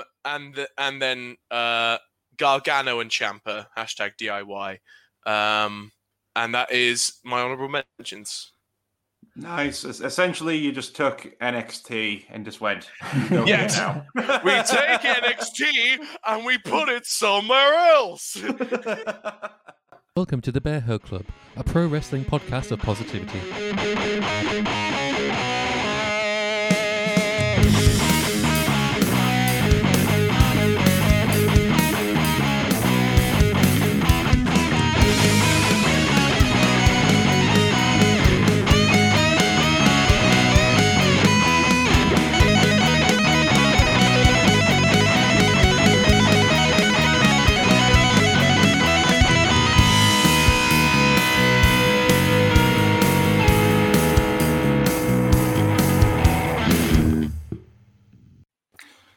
Um, and the, and then uh, Gargano and Ciampa hashtag DIY. Um, and that is my honorable mentions. Nice. Essentially, you just took NXT and just went. Yes. now. We take NXT and we put it somewhere else. Welcome to the Bear Hug Club, a pro wrestling podcast of positivity.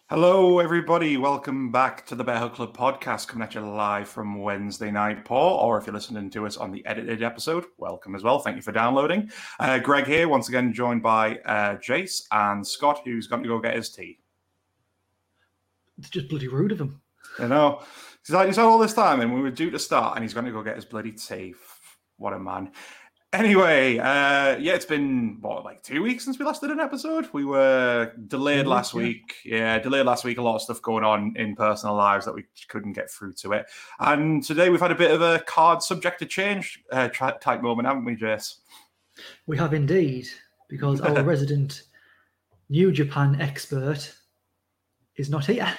Hello, everybody. Welcome back to the Bear Hug Club podcast, coming at you live from Wednesday night, Paul. Or if you're listening to us on the edited episode, welcome as well. Thank you for downloading. Uh, Greg here, once again, joined by uh, Jace and Scott, who's going to go get his tea. It's just bloody rude of him. You know, he's like, he's had all this time, and we were due to start, and he's going to go get his bloody tea. What a man. Anyway, uh, yeah, it's been what like two weeks since we last did an episode. We were delayed Two last week. Yeah, delayed last week. A lot of stuff going on in personal lives that we couldn't get through to it. And today we've had a bit of a card subject to change uh, type moment, haven't we, Jace? We have indeed, because our resident New Japan expert is not here.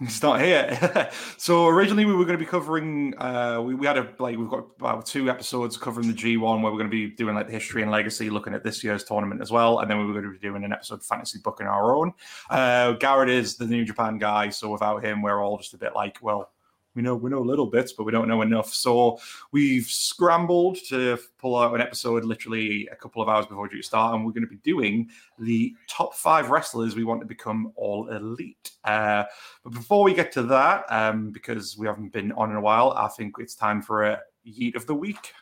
It's not here. so originally we were going to be covering. Uh, we, we had a like we've got about two episodes covering the G1 where we're going to be doing like the history and legacy, looking at this year's tournament as well, and then we were going to be doing an episode fantasy booking our own. Uh, Garrod is the New Japan guy, so without him, we're all just a bit like, well, we know we know little bits, but we don't know enough. So we've scrambled to pull out an episode literally a couple of hours before due to start, and we're going to be doing the top five wrestlers we want to become all elite. Uh, but before we get to that, um, because we haven't been on in a while, I think it's time for a yeet of the week.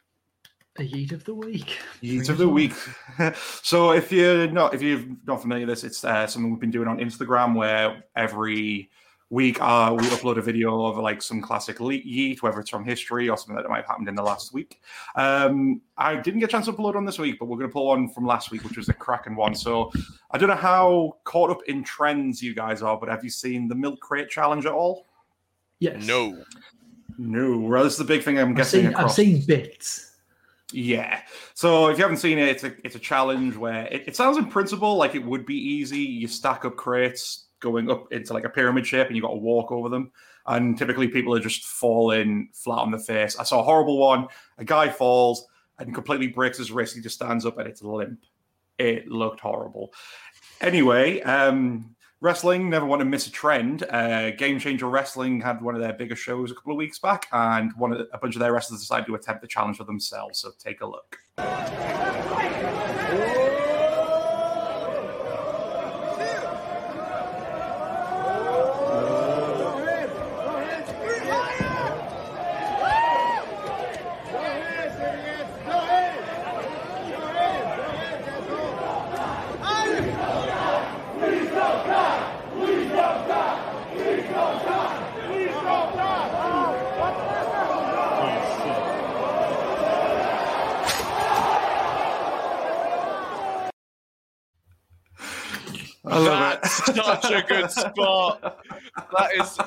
A yeet of the week. Yeet of the week. so if you're not if you're not familiar with this, it's uh, something we've been doing on Instagram where every week uh, we upload a video of like some classic le- yeet, whether it's from history or something that might have happened in the last week. Um, I didn't get a chance to upload one this week, but we're going to pull one from last week, which was a cracking one. So I don't know how caught up in trends you guys are, but have you seen the milk crate challenge at all? Yes. no. No. Well, this is the big thing I'm I've guessing seen, I've across. seen bits. Yeah. So if you haven't seen it, it's a it's a challenge where it, it sounds in principle like it would be easy. You stack up crates going up into like a pyramid shape, and you've got to walk over them. And typically, people are just falling flat on the face. I saw a horrible one. A guy falls and completely breaks his wrist. He just stands up and it's limp. It looked horrible. Anyway, um, wrestling never want to miss a trend. Uh, Game Changer Wrestling had one of their bigger shows a couple of weeks back, and one of the, a bunch of their wrestlers decided to attempt the challenge for themselves. So take a look. I love That's it. Such a good spot. That is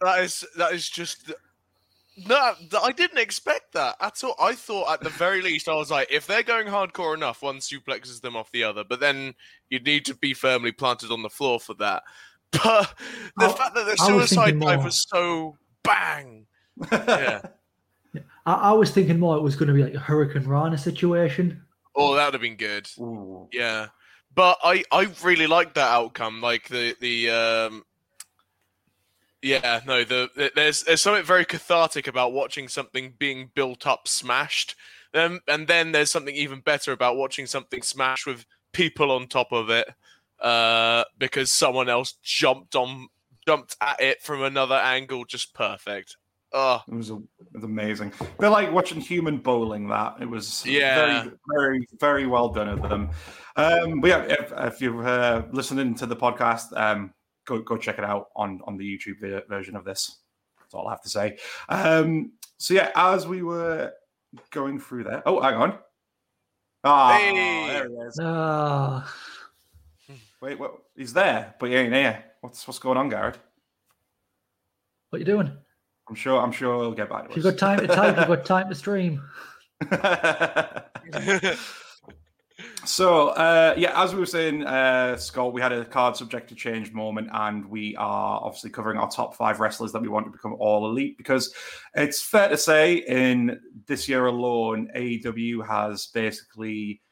that is that is just no. I didn't expect that at all. I thought at the very least I was like, if they're going hardcore enough, one suplexes them off the other, but then you'd need to be firmly planted on the floor for that. But the I- fact that the suicide dive was so bang, yeah. I, I was thinking more it was going to be like a hurricanrana situation. Oh, that would have been good. Ooh. Yeah, but I I really like that outcome. Like the the um, yeah, no, the, the there's there's something very cathartic about watching something being built up smashed. Um, and then there's something even better about watching something smashed with people on top of it, uh, because someone else jumped on jumped at it from another angle, just perfect. Oh, It was, a, it was amazing. They're like watching human bowling. That it was Yeah. very, very, very well done of them. Um, but yeah, if, if you're uh, listening to the podcast, um, go go check it out on on the YouTube ver- version of this. That's all I have to say. Um, so yeah, as we were going through there. Oh, hang on. Ah, Hey. there he is. Ah, Wait, what? He's there, but he ain't here. What's what's going on, Garrod? what you doing? I'm sure. I'm sure we'll get back If to you've got time to type, you've got time to stream. so uh, yeah, as we were saying, uh, Scott, we had a card subject to change moment, and we are obviously covering our top five wrestlers that we want to become all elite because it's fair to say in this year alone, AEW has basically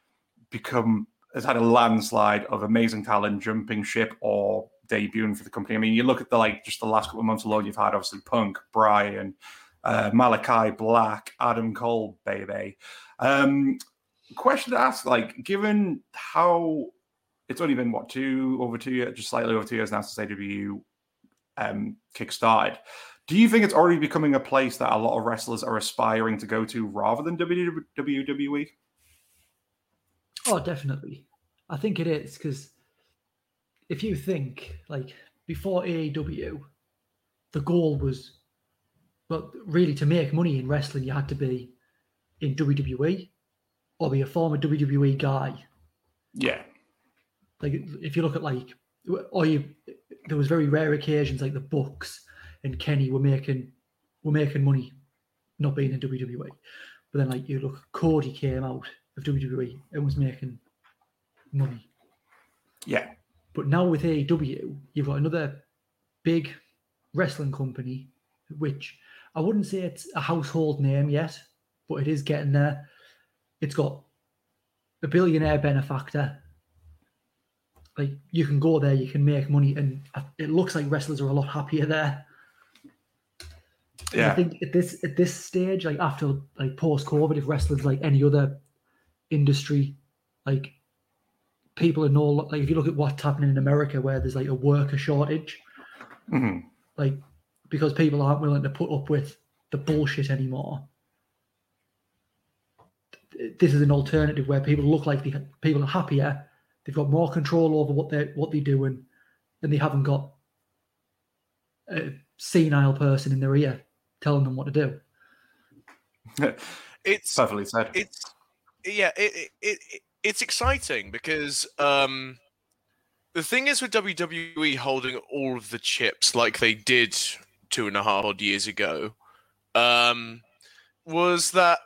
become has had a landslide of amazing talent jumping ship or debuting for the company. I mean, you look at the like just the last couple of months alone, you've had obviously Punk, Bryan, uh, Malakai Black, Adam Cole, baby. Um, question to ask: like, given how it's only been what two over two years, just slightly over two years now since AW um, kickstarted. Do you think it's already becoming a place that a lot of wrestlers are aspiring to go to rather than WWE? Oh, definitely. I think it is because if you think like before AEW, the goal was, well, really to make money in wrestling, you had to be in WWE or be a former WWE guy. Yeah, Like if you look at like, or you, there was very rare occasions like the Bucks and Kenny were making were making money, not being in WWE. But then like you look, Cody came out of WWE and was making money. yeah, But now with AEW, you've got another big wrestling company, which I wouldn't say it's a household name yet, but it is getting there. It's got a billionaire benefactor. Like you can go there, you can make money, and it looks like wrestlers are a lot happier there. And I think at this at this stage, like after like post COVID, if wrestling's like any other industry, like people are no like if you look at what's happening in America, where there's like a worker shortage, Mhm. like because people aren't willing to put up with the bullshit anymore. This is an alternative where people look like the people are happier. They've got more control over what they what they're doing, and they haven't got a senile person in their ear telling them what to do. it's perfectly said. it's yeah it, it, it, it- it's exciting because um the thing is with wwe holding all of the chips like they did two and a half odd years ago um was that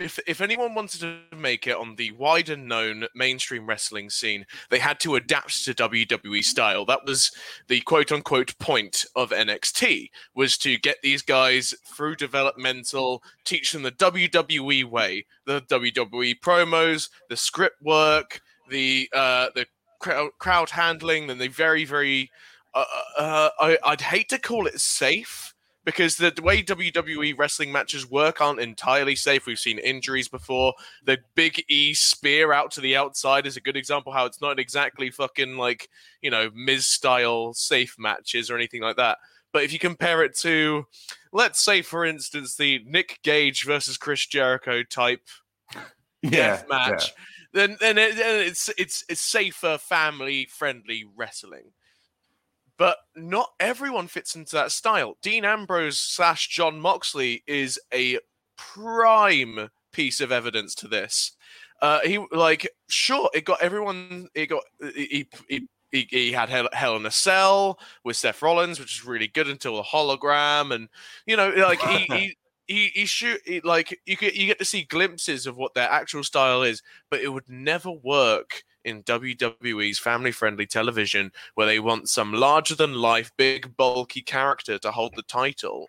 if if anyone wanted to make it on the wider known mainstream wrestling scene they had to adapt to wwe style that was the quote unquote point of nxt was to get these guys through developmental teach them the WWE way, the WWE promos, the script work, the uh, the crowd, crowd handling, and the very very. Uh, uh, I, I'd hate to call it safe because the, the way WWE wrestling matches work aren't entirely safe. We've seen injuries before. The Big E spear out to the outside is a good example how it's not exactly fucking like you know Miz style safe matches or anything like that. But if you compare it to let's say for instance the Nick Gage versus Chris Jericho type yeah, death match, then then, it, then it's it's it's safer, family friendly wrestling. But not everyone fits into that style. Dean Ambrose slash Jon Moxley is a prime piece of evidence to this. Uh, he like sure it got everyone. It got he he, he, he had Hell, Hell in a Cell with Seth Rollins, which is really good until the hologram, and you know like he. he he, he shoot he, like you get you get to see glimpses of what their actual style is, but it would never work in WWE's family friendly television where they want some larger than life, big bulky character to hold the title.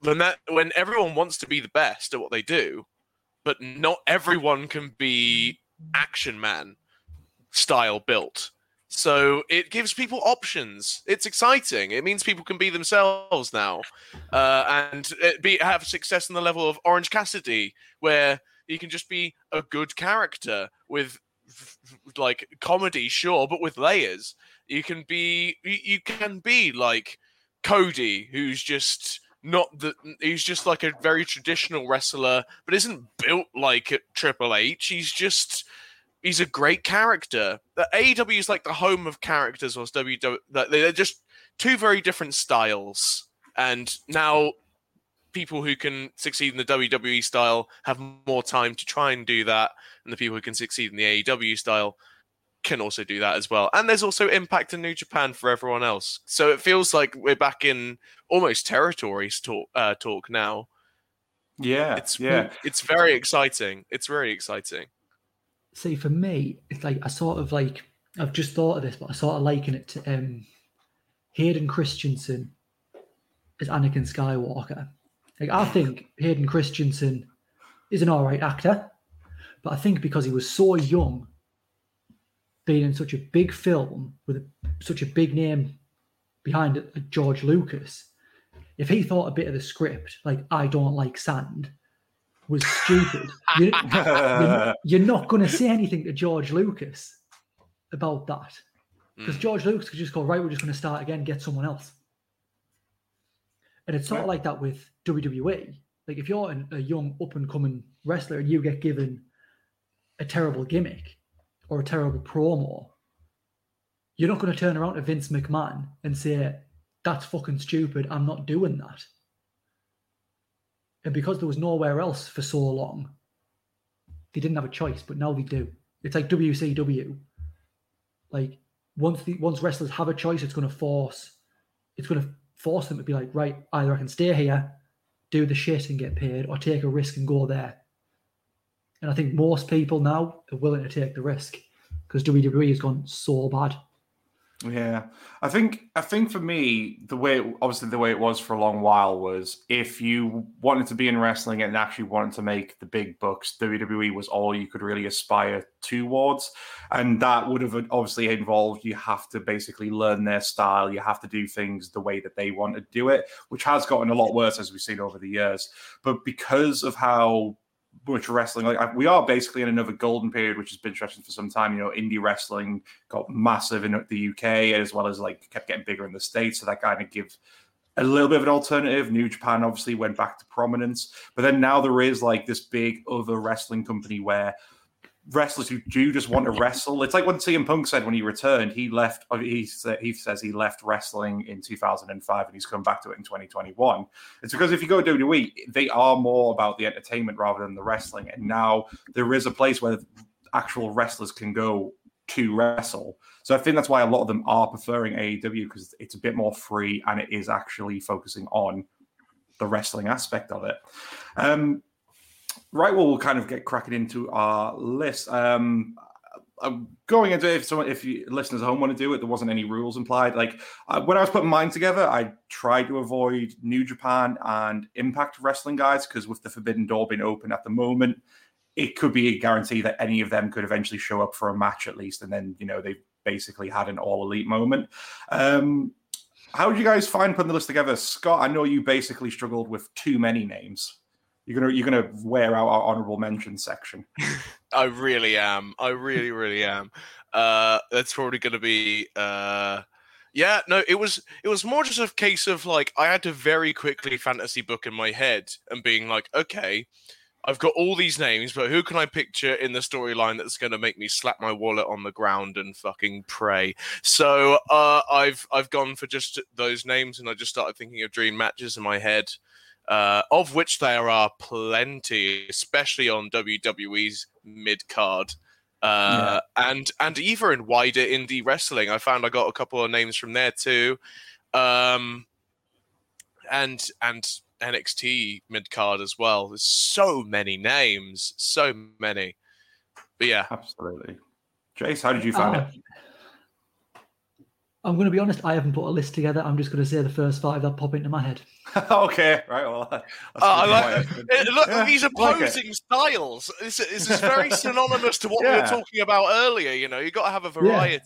When that when everyone wants to be the best at what they do, but not everyone can be action man style built. So it gives people options. It's exciting. It means people can be themselves now, uh, and be have success in the level of Orange Cassidy, where you can just be a good character with like comedy, sure, but with layers. You can be you, can be like Cody, who's just not the he's just like a very traditional wrestler, but isn't built like Triple H. He's just he's a great character. The AEW is like the home of characters, whilst WWE they're just two very different styles. And now people who can succeed in the WWE style have more time to try and do that, and the people who can succeed in the AEW style can also do that as well. And there's also Impact in New Japan for everyone else. So it feels like we're back in almost territories talk uh, talk now. Yeah, It's yeah. it's very exciting. It's very exciting. See, for me, it's like I sort of like I've just thought of this, but I sort of liken it to um Hayden Christensen as Anakin Skywalker. Like I think Hayden Christensen is an all right actor, but I think because he was so young, being in such a big film with a, such a big name behind it, like George Lucas, if he thought a bit of the script, like I don't like sand, was stupid, you, you're, you're not going to say anything to George Lucas about that because Mm. George Lucas could just go right. We're just going to start again, get someone else. And it's sort of like that with WWE. Like if you're an, a young up and coming wrestler and you get given a terrible gimmick or a terrible promo, you're not going to turn around to Vince McMahon and say, "That's fucking stupid. I'm not doing that." And because there was nowhere else for so long, they didn't have a choice, but now they do. It's like WCW. Like once the once wrestlers have a choice, it's going to force it's going to force them to be like, right, either I can stay here, do the shit and get paid, or take a risk and go there. And I think most people now are willing to take the risk because WWE has gone so bad. Yeah, I think I think for me, the way obviously the way it was for a long while was if you wanted to be in wrestling and actually wanted to make the big bucks, WWE was all you could really aspire towards, and that would have obviously involved you have to basically learn their style, you have to do things the way that they want to do it, which has gotten a lot worse as we've seen over the years. But because of how much wrestling. Like we are basically in another golden period which has been stretching for some time you know indie wrestling got massive in the uk as well as like kept getting bigger in the states. So that kind of gives a little bit of an alternative. New japan obviously went back to prominence. But then now there is like this big other wrestling company where wrestlers who do just want to wrestle. It's like when CM Punk said when he returned, he left. uh, He he says he left wrestling in 2005 and he's come back to it in 2021. It's because if you go to WWE, they are more about the entertainment rather than the wrestling. And now there is a place where actual wrestlers can go to wrestle. So I think that's why a lot of them are preferring AEW because it's a bit more free and it is actually focusing on the wrestling aspect of it. Um, right, well, we'll kind of get cracking into our list. Um, I'm going into it, if someone, if you listeners at home want to do it, there wasn't any rules implied. Like uh, when I was putting mine together, I tried to avoid New Japan and Impact Wrestling guys because with the Forbidden Door being open at the moment, it could be a guarantee that any of them could eventually show up for a match at least, and then you know they basically had an all elite moment. Um, how did you guys find putting the list together, Scott? I know you basically struggled with too many names. You're gonna you're gonna wear out our honorable mention section. I really am. I really, really am. Uh, that's probably going to be. Uh, yeah, no, it was. It was more just a case of like I had to very quickly fantasy book in my head and being like, okay, I've got all these names, but who can I picture in the storyline that's going to make me slap my wallet on the ground and fucking pray? So uh, I've I've gone for just those names, and I just started thinking of dream matches in my head uh, of which there are plenty, especially on WWE's mid card. Uh, and and even in wider indie wrestling, I found I got a couple of names from there too, um, and and NXT mid card as well. There's so many names, so many. But yeah, Absolutely. Jace, how did you find Uh, it? I'm going to be honest, I haven't put a list together. I'm just going to say the first five that pop into my head. okay, right. Well, Uh, I like- point. Eh, look, Yeah, these I like opposing styles. This, this is very synonymous to what we were talking about earlier. You know, you got to have a variety.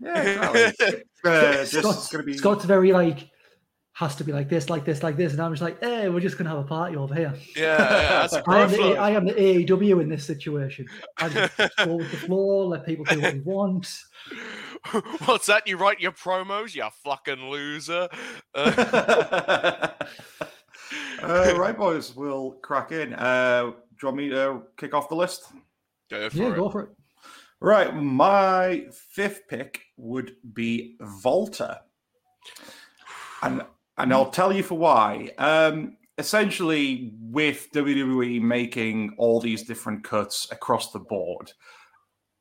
Yeah, exactly. Uh, this is Scott's, gonna be Scott's very like has to be like this, like this, like this, and I'm just like, hey, we're just going to have a party over here. Yeah, yeah, that's a I am, growth the. I am the AEW in this situation. I just go with the floor, let people do what they want. What's that? You write your promos, you fucking loser. Uh, uh, right, boys. We'll crack in. Uh, do you want me to kick off the list? go for Yeah, it. go for it. Right, my fifth pick would be Walter, and and I'll tell you for why. Um, essentially, with WWE making all these different cuts across the board,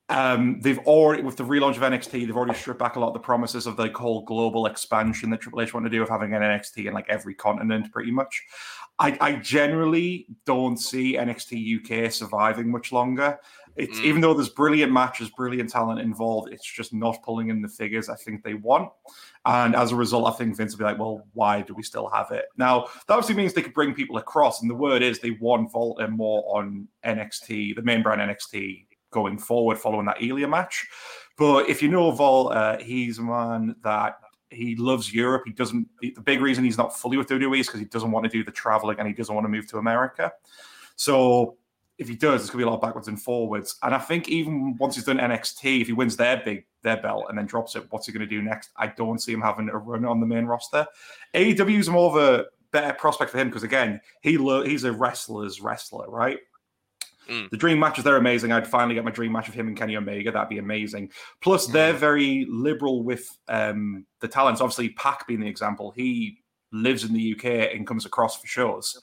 um, they've already with the relaunch of NXT, they've already stripped back a lot of the promises of the whole global expansion that Triple H want to do of having an NXT in like every continent, pretty much. I, I generally don't see NXT UK surviving much longer. It's Mm. even though there's brilliant matches, brilliant talent involved, it's just not pulling in the figures I think they want. And as a result, I think Vince will be like, well, why do we still have it? Now, that obviously means they could bring people across. And the word is they want Walter more on NXT, the main brand NXT going forward following that Elia match. But if you know Walter, uh, he's a man that he loves Europe. He doesn't, the big reason he's not fully with WWE is because he doesn't want to do the traveling and he doesn't want to move to America. So if he does, it's going to be a lot of backwards and forwards. And I think even once he's done NXT, if he wins their big their belt and then drops it, what's he to do next? I don't see him having a run on the main roster. AEW is more of a better prospect for him because again, he lo- he's a wrestler's wrestler, right? Mm. The dream matches they're amazing. I'd finally get my dream match of him and Kenny Omega. That'd be amazing. Plus, they're very liberal with um, the talents. Obviously, Pac being the example, he lives in the UK and comes across for shows.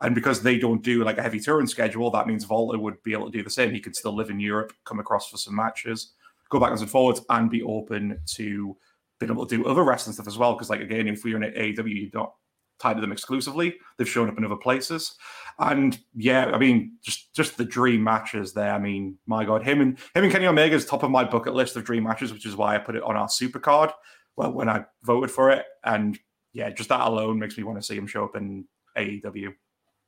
And because they don't do like a heavy touring schedule, that means Walter would be able to do the same. He could still live in Europe, come across for some matches, go backwards and forwards, and be open to being able to do other wrestling stuff as well. Because, like again, if we're in AEW, you're not tied to them exclusively. They've shown up in other places. And yeah, I mean, just just the dream matches there. I mean, my God, him and him and Kenny Omega is top of my bucket list of dream matches, which is why I put it on our super card. Well, when I voted for it, and yeah, just that alone makes me want to see him show up in AEW.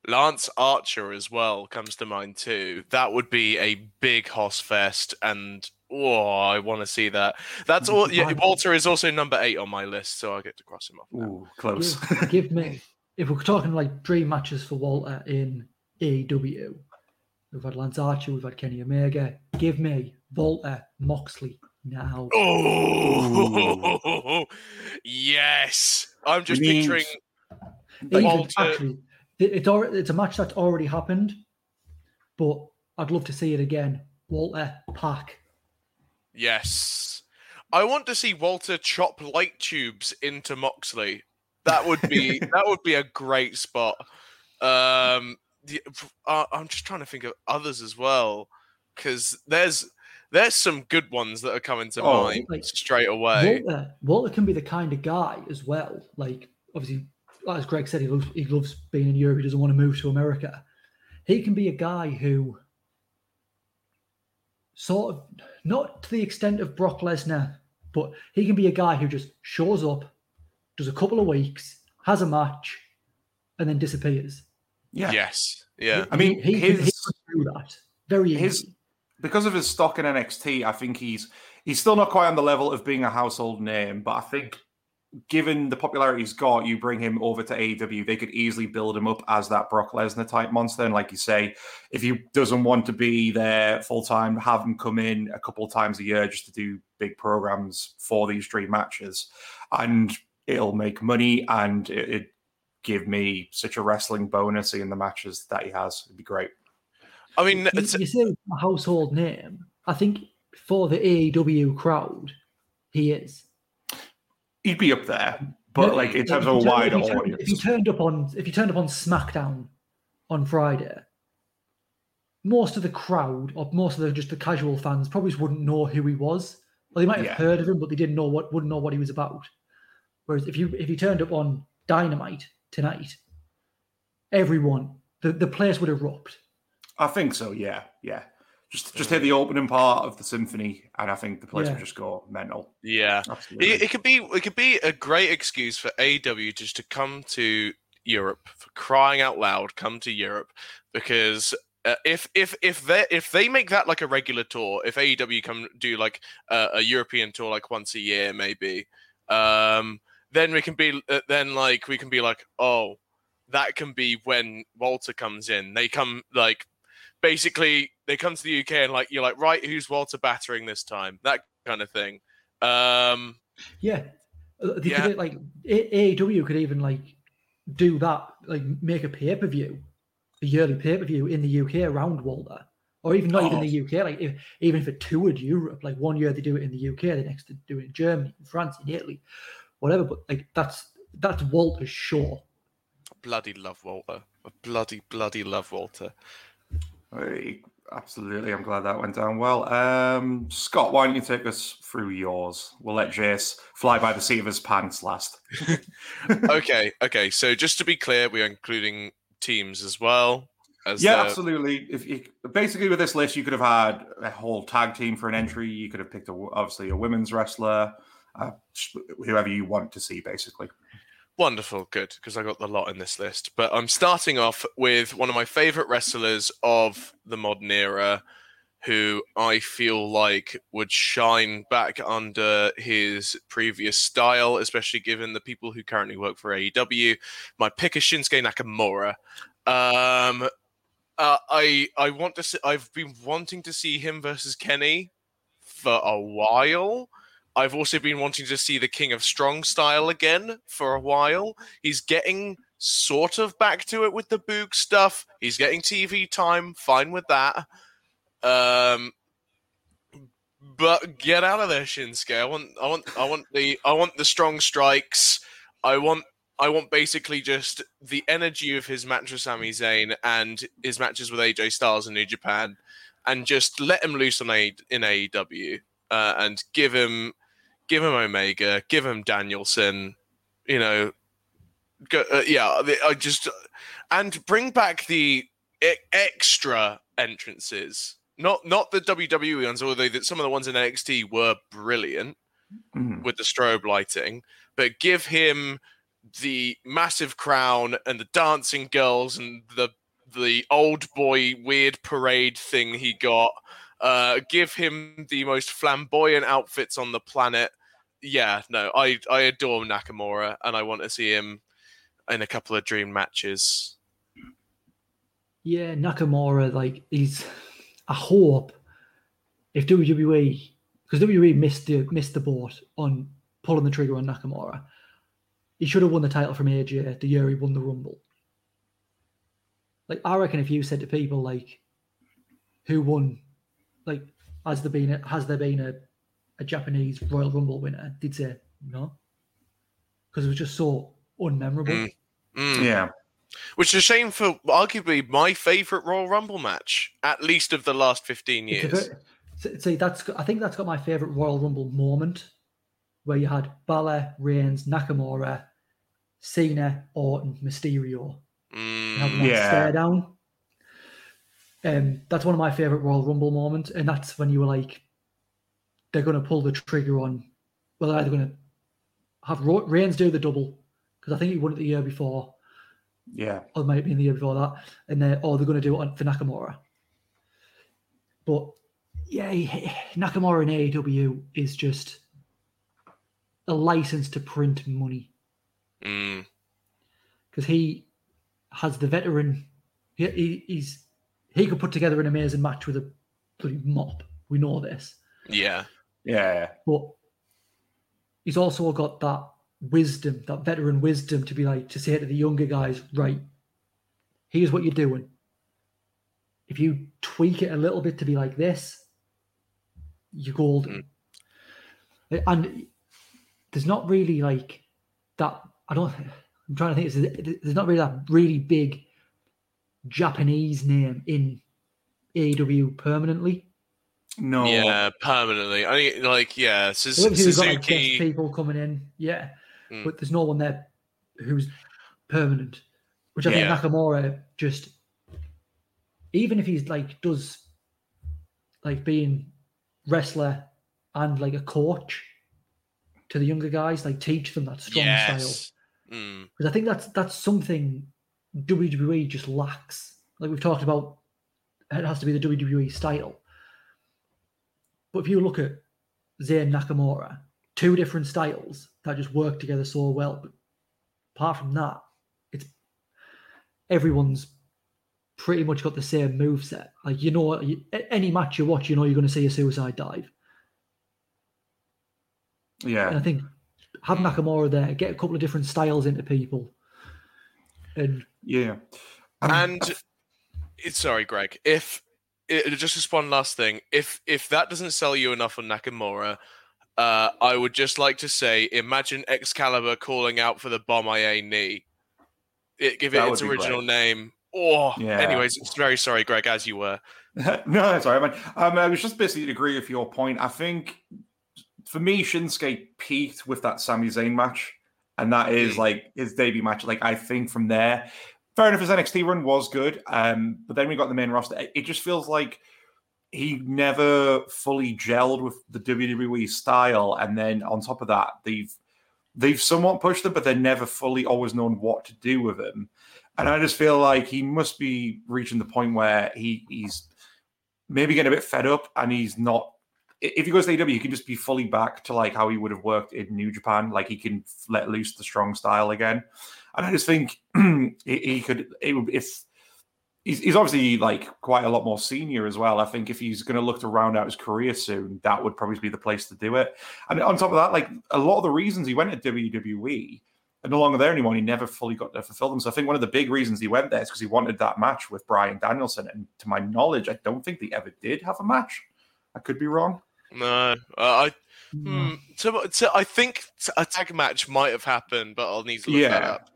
Lance Archer as well comes to mind too. That would be a big Hoss fest, and oh, I want to see that. That's all. Yeah, Walter is also number eight on my list, so I get to cross him off. now. Ooh, close. Give, give me, if we're talking like dream matches for Walter in AEW, we've had Lance Archer, we've had Kenny Omega. Give me Walter Moxley now. Oh, yes! I'm just We picturing. Even Walter- actually, it- it's already, it's a match that's already happened, but I'd love to see it again. Walter Pac. Yes, I want to see Walter chop light tubes into Moxley. That would be that would be a great spot. Um, the, uh, I'm just trying to think of others as well, because there's there's some good ones that are coming to Oh, mind like, straight away. Walter, Walter can be the kind of guy as well. Like obviously, as Greg said, he loves he loves being in Europe. He doesn't want to move to America. He can be a guy who sort of not to the extent of Brock Lesnar, but he can be a guy who just shows up, does a couple of weeks, has a match, and then disappears. Yeah. Yes, yeah. I mean, he, he, can, he can do that very his- easy. because of his stock in NXT, I think he's he's still not quite on the level of being a household name, but I think given the popularity he's got, you bring him over to AEW, they could easily build him up as that Brock Lesnar type monster. And like you say, if he doesn't want to be there full time, have him come in a couple of times a year just to do big programs for these dream matches, and it'll make money and it, it give me such a wrestling bonus in the matches that he has. It'd be great. I mean, you, it's, you say a household name. I think for the AEW crowd, he is. He'd be up there, but No, like in terms of a wider if you audience. If you turned up on if you turned up on SmackDown on Friday, most of the crowd or most of the just the casual fans probably wouldn't know who he was. Well, they might have Yeah. heard of him, but they didn't know what wouldn't know what he was about. Whereas if you if you turned up on Dynamite tonight, everyone the, the place would erupt. I think so. Yeah, yeah. Just just hit the opening part of the symphony, and I think the place Yeah. would just go mental. yeah. Absolutely. It, it could be it could be a great excuse for AEW just to come to Europe for crying out loud. Come to Europe because uh, if if if they if they make that like a regular tour, if AEW come do like a, a European tour like once a year maybe, um, then we can be uh, then like we can be like oh that can be when Walter comes in. They come like basically they come to the UK and like you're like right who's Walter battering this time that kind of thing. Um, Yeah, Uh, they Yeah. could like A- AEW could even like do that, like make a pay per view, a yearly pay per view in the UK around Walter, or even not even Oh. the UK. Like if, even if it toured Europe, like one year they do it in the UK, the next they do it in Germany, in France, in Italy, whatever. But like that's that's Walter's show. Bloody love Walter. I bloody bloody love Walter. Absolutely, I'm glad that went down well. Um, Scott, why don't you take us through yours? We'll let Jace fly by the seat of his pants last. okay, okay. So just to be clear, we are including teams as well. As Yeah, the- absolutely. If you, basically with this list, you could have had a whole tag team for an entry. You could have picked a, obviously a women's wrestler, uh, whoever you want to see, basically. Wonderful, good, because I got the lot in this list. But I'm starting off with one of my favorite wrestlers of the modern era, who I feel like would shine back under his previous style, especially given the people who currently work for AEW. My pick is Shinsuke Nakamura. Um, uh, I I want to see. I've been wanting to see him versus Kenny for a while. I've also been wanting to see the King of Strong style again for a while. He's getting sort of back to it with the Boog stuff. He's getting TV time, fine with that. Um, but get out of there, Shinsuke. I want, I want, I want the, I want the strong strikes. I want, I want basically just the energy of his match with Sami Zayn and his matches with AJ Styles in New Japan, and just let him loose on a in AEW uh, and give him give him Omega, give him Danielson, you know, go, uh, yeah, I just and bring back the e- extra entrances, not not the WWE ones, although that some of the ones in NXT were brilliant Mhm. with the strobe lighting, but give him the massive crown and the dancing girls and the the old boy weird parade thing he got. Uh, give him the most flamboyant outfits on the planet. Yeah, no, I I adore Nakamura and I want to see him in a couple of dream matches. Yeah, Nakamura, like he's. I hope if WWE, because WWE missed the missed the boat on pulling the trigger on Nakamura, he should have won the title from AJ the year he won the Rumble. Like I reckon, if you said to people like, who won, like, has there been a, has there been a, a Japanese Royal Rumble winner? They'd say no, because it was just so unmemorable. Mm. Mm. Yeah. Which is a shame for arguably my favorite Royal Rumble match, at least of the last 15 years. bit- see- that's I think that's got my favorite Royal Rumble moment, where you had Balor, Reigns, Nakamura, Cena, Orton, Mysterio, and having Mm, that Yeah. stare down. Um, that's one of my favorite Royal Rumble moments, and that's when you were like, they're going to pull the trigger on. Well, they're either going to have Ro- Reigns do the double because I think he won it the year before, Yeah. or it might have been the year before that, and then or they're going to do it on, for Nakamura. But yeah, Nakamura in AEW is just a license to print money mm, because he has the veteran. He, he, he's he could put together an amazing match with a bloody mop. We know this, yeah. Yeah. but he's also got that wisdom, that veteran wisdom to be like to say to the younger guys, right, here's what you're doing. If you tweak it a little bit to be like this, you're golden. Mm. And there's not really like that. I don't. I'm trying to think. There's, there's not really that really big Japanese name in AEW permanently. No. Yeah, permanently. I mean, like, yeah, Suz- So obviously we've got like people coming in, yeah, Mm. but there's no one there who's permanent. Which I think Nakamura just, even if he's like does, like being wrestler and like a coach to the younger guys, like teach them that strong style. Yes. Mm, Because I think that's that's something WWE just lacks. Like we've talked about, it has to be the WWE style. But if you look at Zayn Nakamura, two different styles that just work together so well. But apart from that, it's everyone's pretty much got the same move set. Like you know, you, any match you watch, you know you're going to see a suicide dive. Yeah, and I think have Nakamura there, get a couple of different styles into people, and Yeah. And it's sorry, Greg. If it, just just one last thing. If if that doesn't sell you enough on Nakamura, uh, I would just like to say, imagine Excalibur calling out for the Bomaye knee. It, give it That its original great. name. Oh, Yeah. anyways, it's very sorry, Greg, as you were. no, sorry, man. Um, I was just basically to agree with your point. I think for me, Shinsuke peaked with that Sami Zayn match, and that is Mm. like his debut match. Like I think from there, fair enough, his NXT run was good, um, but then we got the main roster. It, just feels like he never fully gelled with the WWE style, and then on top of that, they've they've somewhat pushed him, but they're never fully always known what to do with him. And I just feel like he must be reaching the point where he he's maybe getting a bit fed up and he's not if he goes to AEW, he can just be fully back to like how he would have worked in New Japan. Like he can let loose the strong style again. And I just think he, could it would if he's, he's obviously like quite a lot more senior as well. I think if he's going to look to round out his career soon, that would probably be the place to do it. And on top of that, like a lot of the reasons he went to WWE are no longer there anymore. and He never fully got to fulfill them. So I think one of the big reasons he went there is because he wanted that match with Bryan Danielson. And to my knowledge, I don't think they ever did have a match. I could be wrong. No, uh, I No. hmm, so, so I think a tag match might have happened, but I'll need to look that Yeah. up.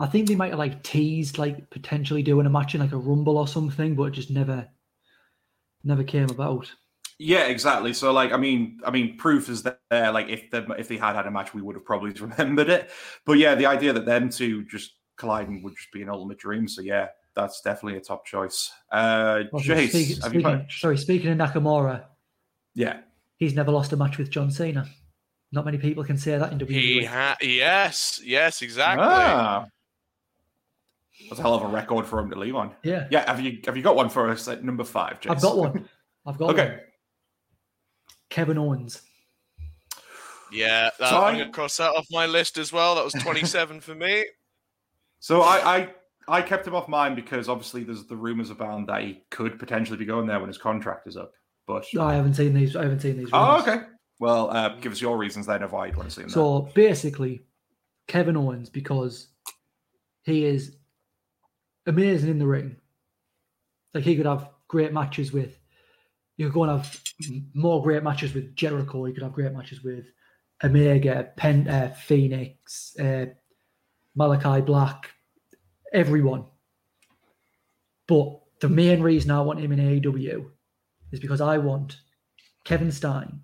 I think they might have like teased like potentially doing a match in like a rumble or something, but it just never never came about. Yeah, exactly. So, like, I mean, I mean, proof is there. Like, if they if they had had a match, we would have probably remembered it. But yeah, the idea that them two just colliding would just be an ultimate dream. So yeah, that's definitely a top choice. Uh, Also, Jace, speaking, have you speaking, sorry, speaking of Nakamura, Yeah, he's never lost a match with John Cena. Not many people can say that in WWE. He ha- yes, yes, exactly. Ah. that's a hell of a record for him to leave on. yeah, Yeah, have you have you got one for us at number five? Jace? I've got one. I've got Okay. one. Kevin Owens. Yeah, that, So I'm I- gonna cross that off my list as well. That was 27 for me. So I, I I kept him off mine because obviously there's the rumors abound that he could potentially be going there when his contract is up. No, I haven't seen these. I haven't seen these. oh, okay. Well, uh, give us your reasons then of why you'd want to see there. So basically, Kevin Owens because he is amazing in the ring. Like he could have great matches with. You could go and have more great matches with Jericho. You could have great matches with Omega, Pen, uh, Phoenix, uh, Malakai Black, everyone. But the main reason I want him in AEW is because I want Kevin Steen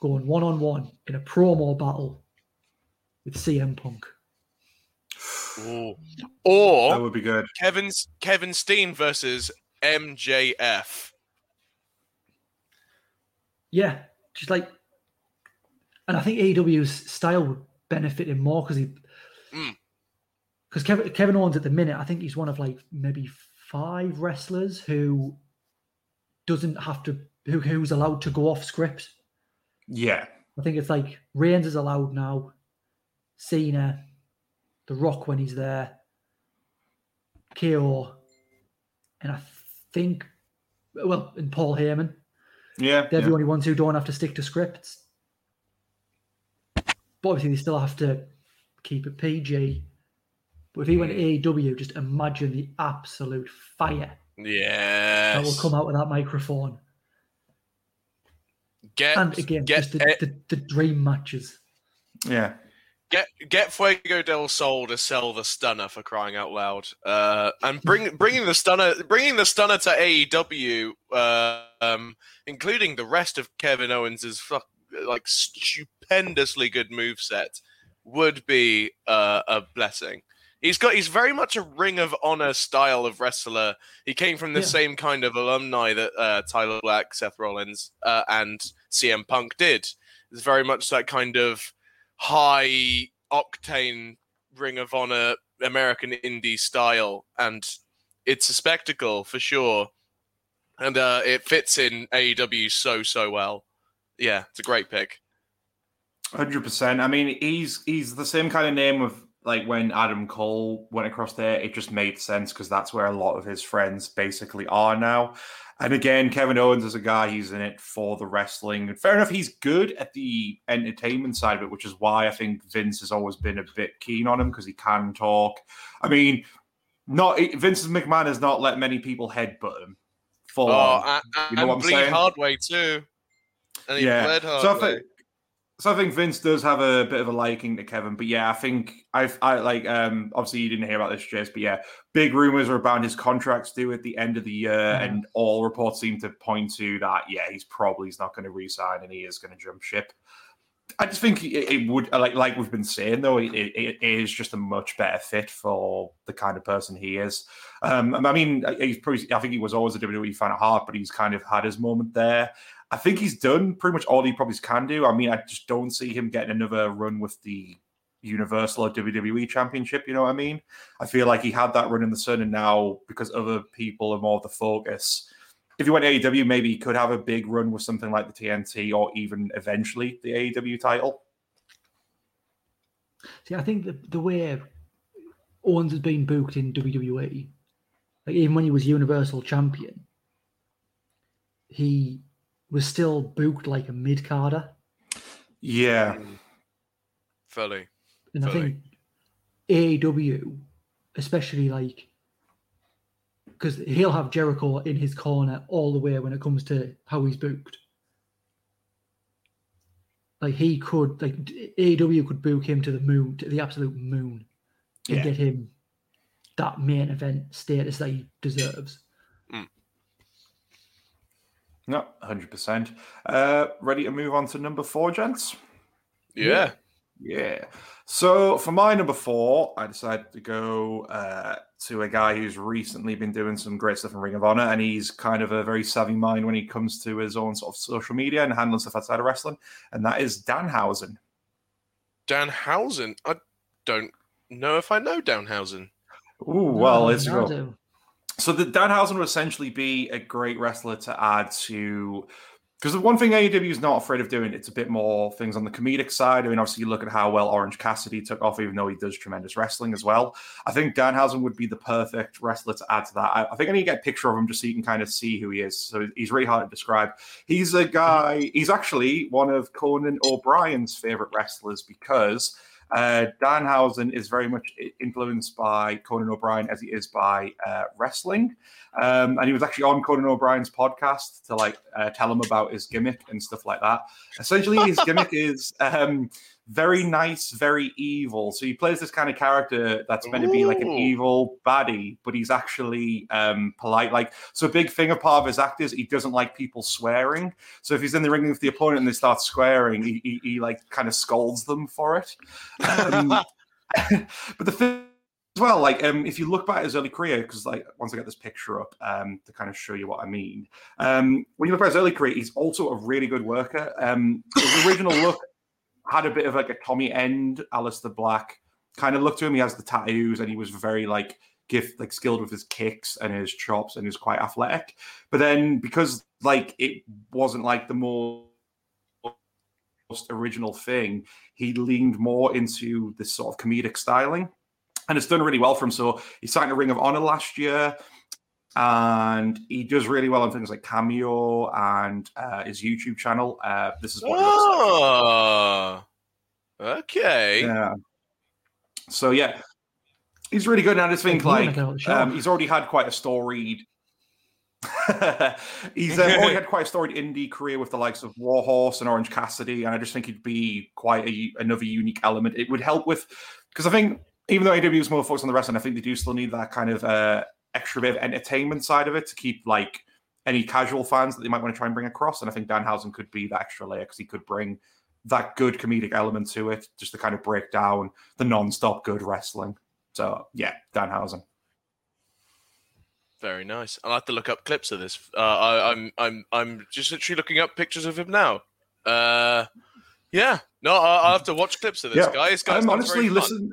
going one on one in a promo battle with CM Punk. Ooh. that would be good. Kevin's Kevin Steen versus MJF. Yeah, just like, and I think AEW's style would benefit him more because he, Mm. because Kevin Kevin Owens at the minute, I think he's one of like maybe five wrestlers who doesn't have to who who's allowed to go off script. Yeah. I think it's like Reigns is allowed now, Cena, The Rock when he's there, KO, and I think, well, and Paul Heyman. Yeah. They're yeah. the only ones who don't have to stick to scripts. But obviously, they still have to keep it PG. But if he went hmm. to AEW, just imagine the absolute fire that will come out of that microphone. Get And again, get just the, the, the dream matches. Yeah. get get Fuego del Sol to sell the stunner for crying out loud, uh, and bring bringing the stunner bringing the stunner to AEW, uh, um, including the rest of Kevin Owens's fuck, like stupendously good move set, would be uh, a blessing. He's got he's very much a Ring of Honor style of wrestler. He came from the Yeah. same kind of alumni that uh, Tyler Black, Seth Rollins, uh, and CM Punk did. It's very much that kind of high octane Ring of Honor American indie style, and it's a spectacle for sure. And uh, it fits in AEW so so well. Yeah, it's a great pick. Hundred percent. I mean, he's he's the same kind of name of like when Adam Cole went across there. It just made sense because that's where a lot of his friends basically are now. And again, Kevin Owens is a guy. He's in it for the wrestling. And fair enough, he's good at the entertainment side of it, which is why I think Vince has always been a bit keen on him because he can talk. I mean, not Vince McMahon has not let many people headbutt him. Full Oh, on. and, You know what I'm saying? hard way too. And he Yeah. bled hard So so I think Vince does have a bit of a liking to Kevin, but yeah, I think I've I like um obviously you didn't hear about this, Jess, but yeah, big rumors are about his contracts due at the end of the year, Mhm. and all reports seem to point to that. Yeah, he's probably he's not going to resign, and he is going to jump ship. I just think it, it would like like we've been saying though, it, it is just a much better fit for the kind of person he is. Um, I mean, he's probably I think he was always a WWE fan at heart, but he's kind of had his moment there. I think he's done pretty much all he probably can do. I mean, I just don't see him getting another run with the Universal or WWE Championship. You know what I mean? I feel like he had that run in the sun, and now because other people are more the focus. If he went AEW, maybe he could have a big run with something like the TNT or even eventually the AEW title. See, I think the, the way Owens has been booked in WWE, like even when he was Universal Champion, he was still booked like a mid carder. Yeah, Mm. Fully. And I think AEW, especially like, because he'll have Jericho in his corner all the way when it comes to how he's booked. Like he could, like AEW could book him to the moon, to the absolute moon, and Yeah. get him that main event status that he deserves. No, hundred percent. Uh, ready to move on to number four, gents? Yeah. Yeah. So for my number four, I decided to go uh, to a guy who's recently been doing some great stuff in Ring of Honor, and he's kind of a very savvy mind when he comes to his own sort of social media and handling stuff outside of wrestling, and that is Danhausen. Danhausen. I don't know if I know Danhausen. Ooh, well, No, let's go. do. So the Danhausen would essentially be a great wrestler to add to because the one thing AEW is not afraid of doing, it's a bit more things on the comedic side. I mean, obviously, you look at how well Orange Cassidy took off, even though he does tremendous wrestling as well. I think Danhausen would be the perfect wrestler to add to that. I, I think I need to get a picture of him just so you can kind of see who he is. So he's really hard to describe. He's a guy, he's actually one of Conan O'Brien's favorite wrestlers because uh, Danhausen is very much influenced by Conan O'Brien as he is by uh, wrestling. Um, and he was actually on Conan O'Brien's podcast to like uh, tell him about his gimmick and stuff like that. Essentially, his gimmick is um, very nice, very evil. So he plays this kind of character that's meant to be like an evil baddie, but he's actually um, polite. Like, so a big thing of part of his act is he doesn't like people swearing. So if he's in the ring with the opponent and they start swearing, he, he, he like kind of scolds them for it. Um, but the thing as well, like um, if you look back at his early career, because like once I get this picture up um, to kind of show you what I mean, um, when you look at his early career, he's also a really good worker. Um, his original look had a bit of like a Tommy End, Aleister Black kind of look to him. He has the tattoos, and he was very like gift like skilled with his kicks and his chops, and he was quite athletic. But then because like it wasn't like the more most original thing, he leaned more into this sort of comedic styling. And it's done really well for him. So he signed a Ring of Honor last year, and he does really well on things like Cameo and uh, his YouTube channel. Uh, this is what he looks like. Oh. Okay. Yeah. So yeah, he's really good. And I just think Like, like you wanna get out the show. um, he's already had quite a storied. he's um, already had quite a storied indie career with the likes of Warhorse and Orange Cassidy, and I just think he'd be quite a, another unique element. It would help with because I think even though AW is more focused on the wrestling, I think they do still need that kind of uh, extra bit of entertainment side of it to keep like any casual fans that they might want to try and bring across. And I think Danhausen could be that extra layer because he could bring that good comedic element to it, just to kind of break down the non-stop good wrestling. So yeah, Danhausen. Very nice. I'll have to look up clips of this. Uh, I, I'm I'm I'm just literally looking up pictures of him now. Uh, yeah. No, I, I'll have to watch clips of this Yeah. guy. This guy Um, sounds honestly, fun.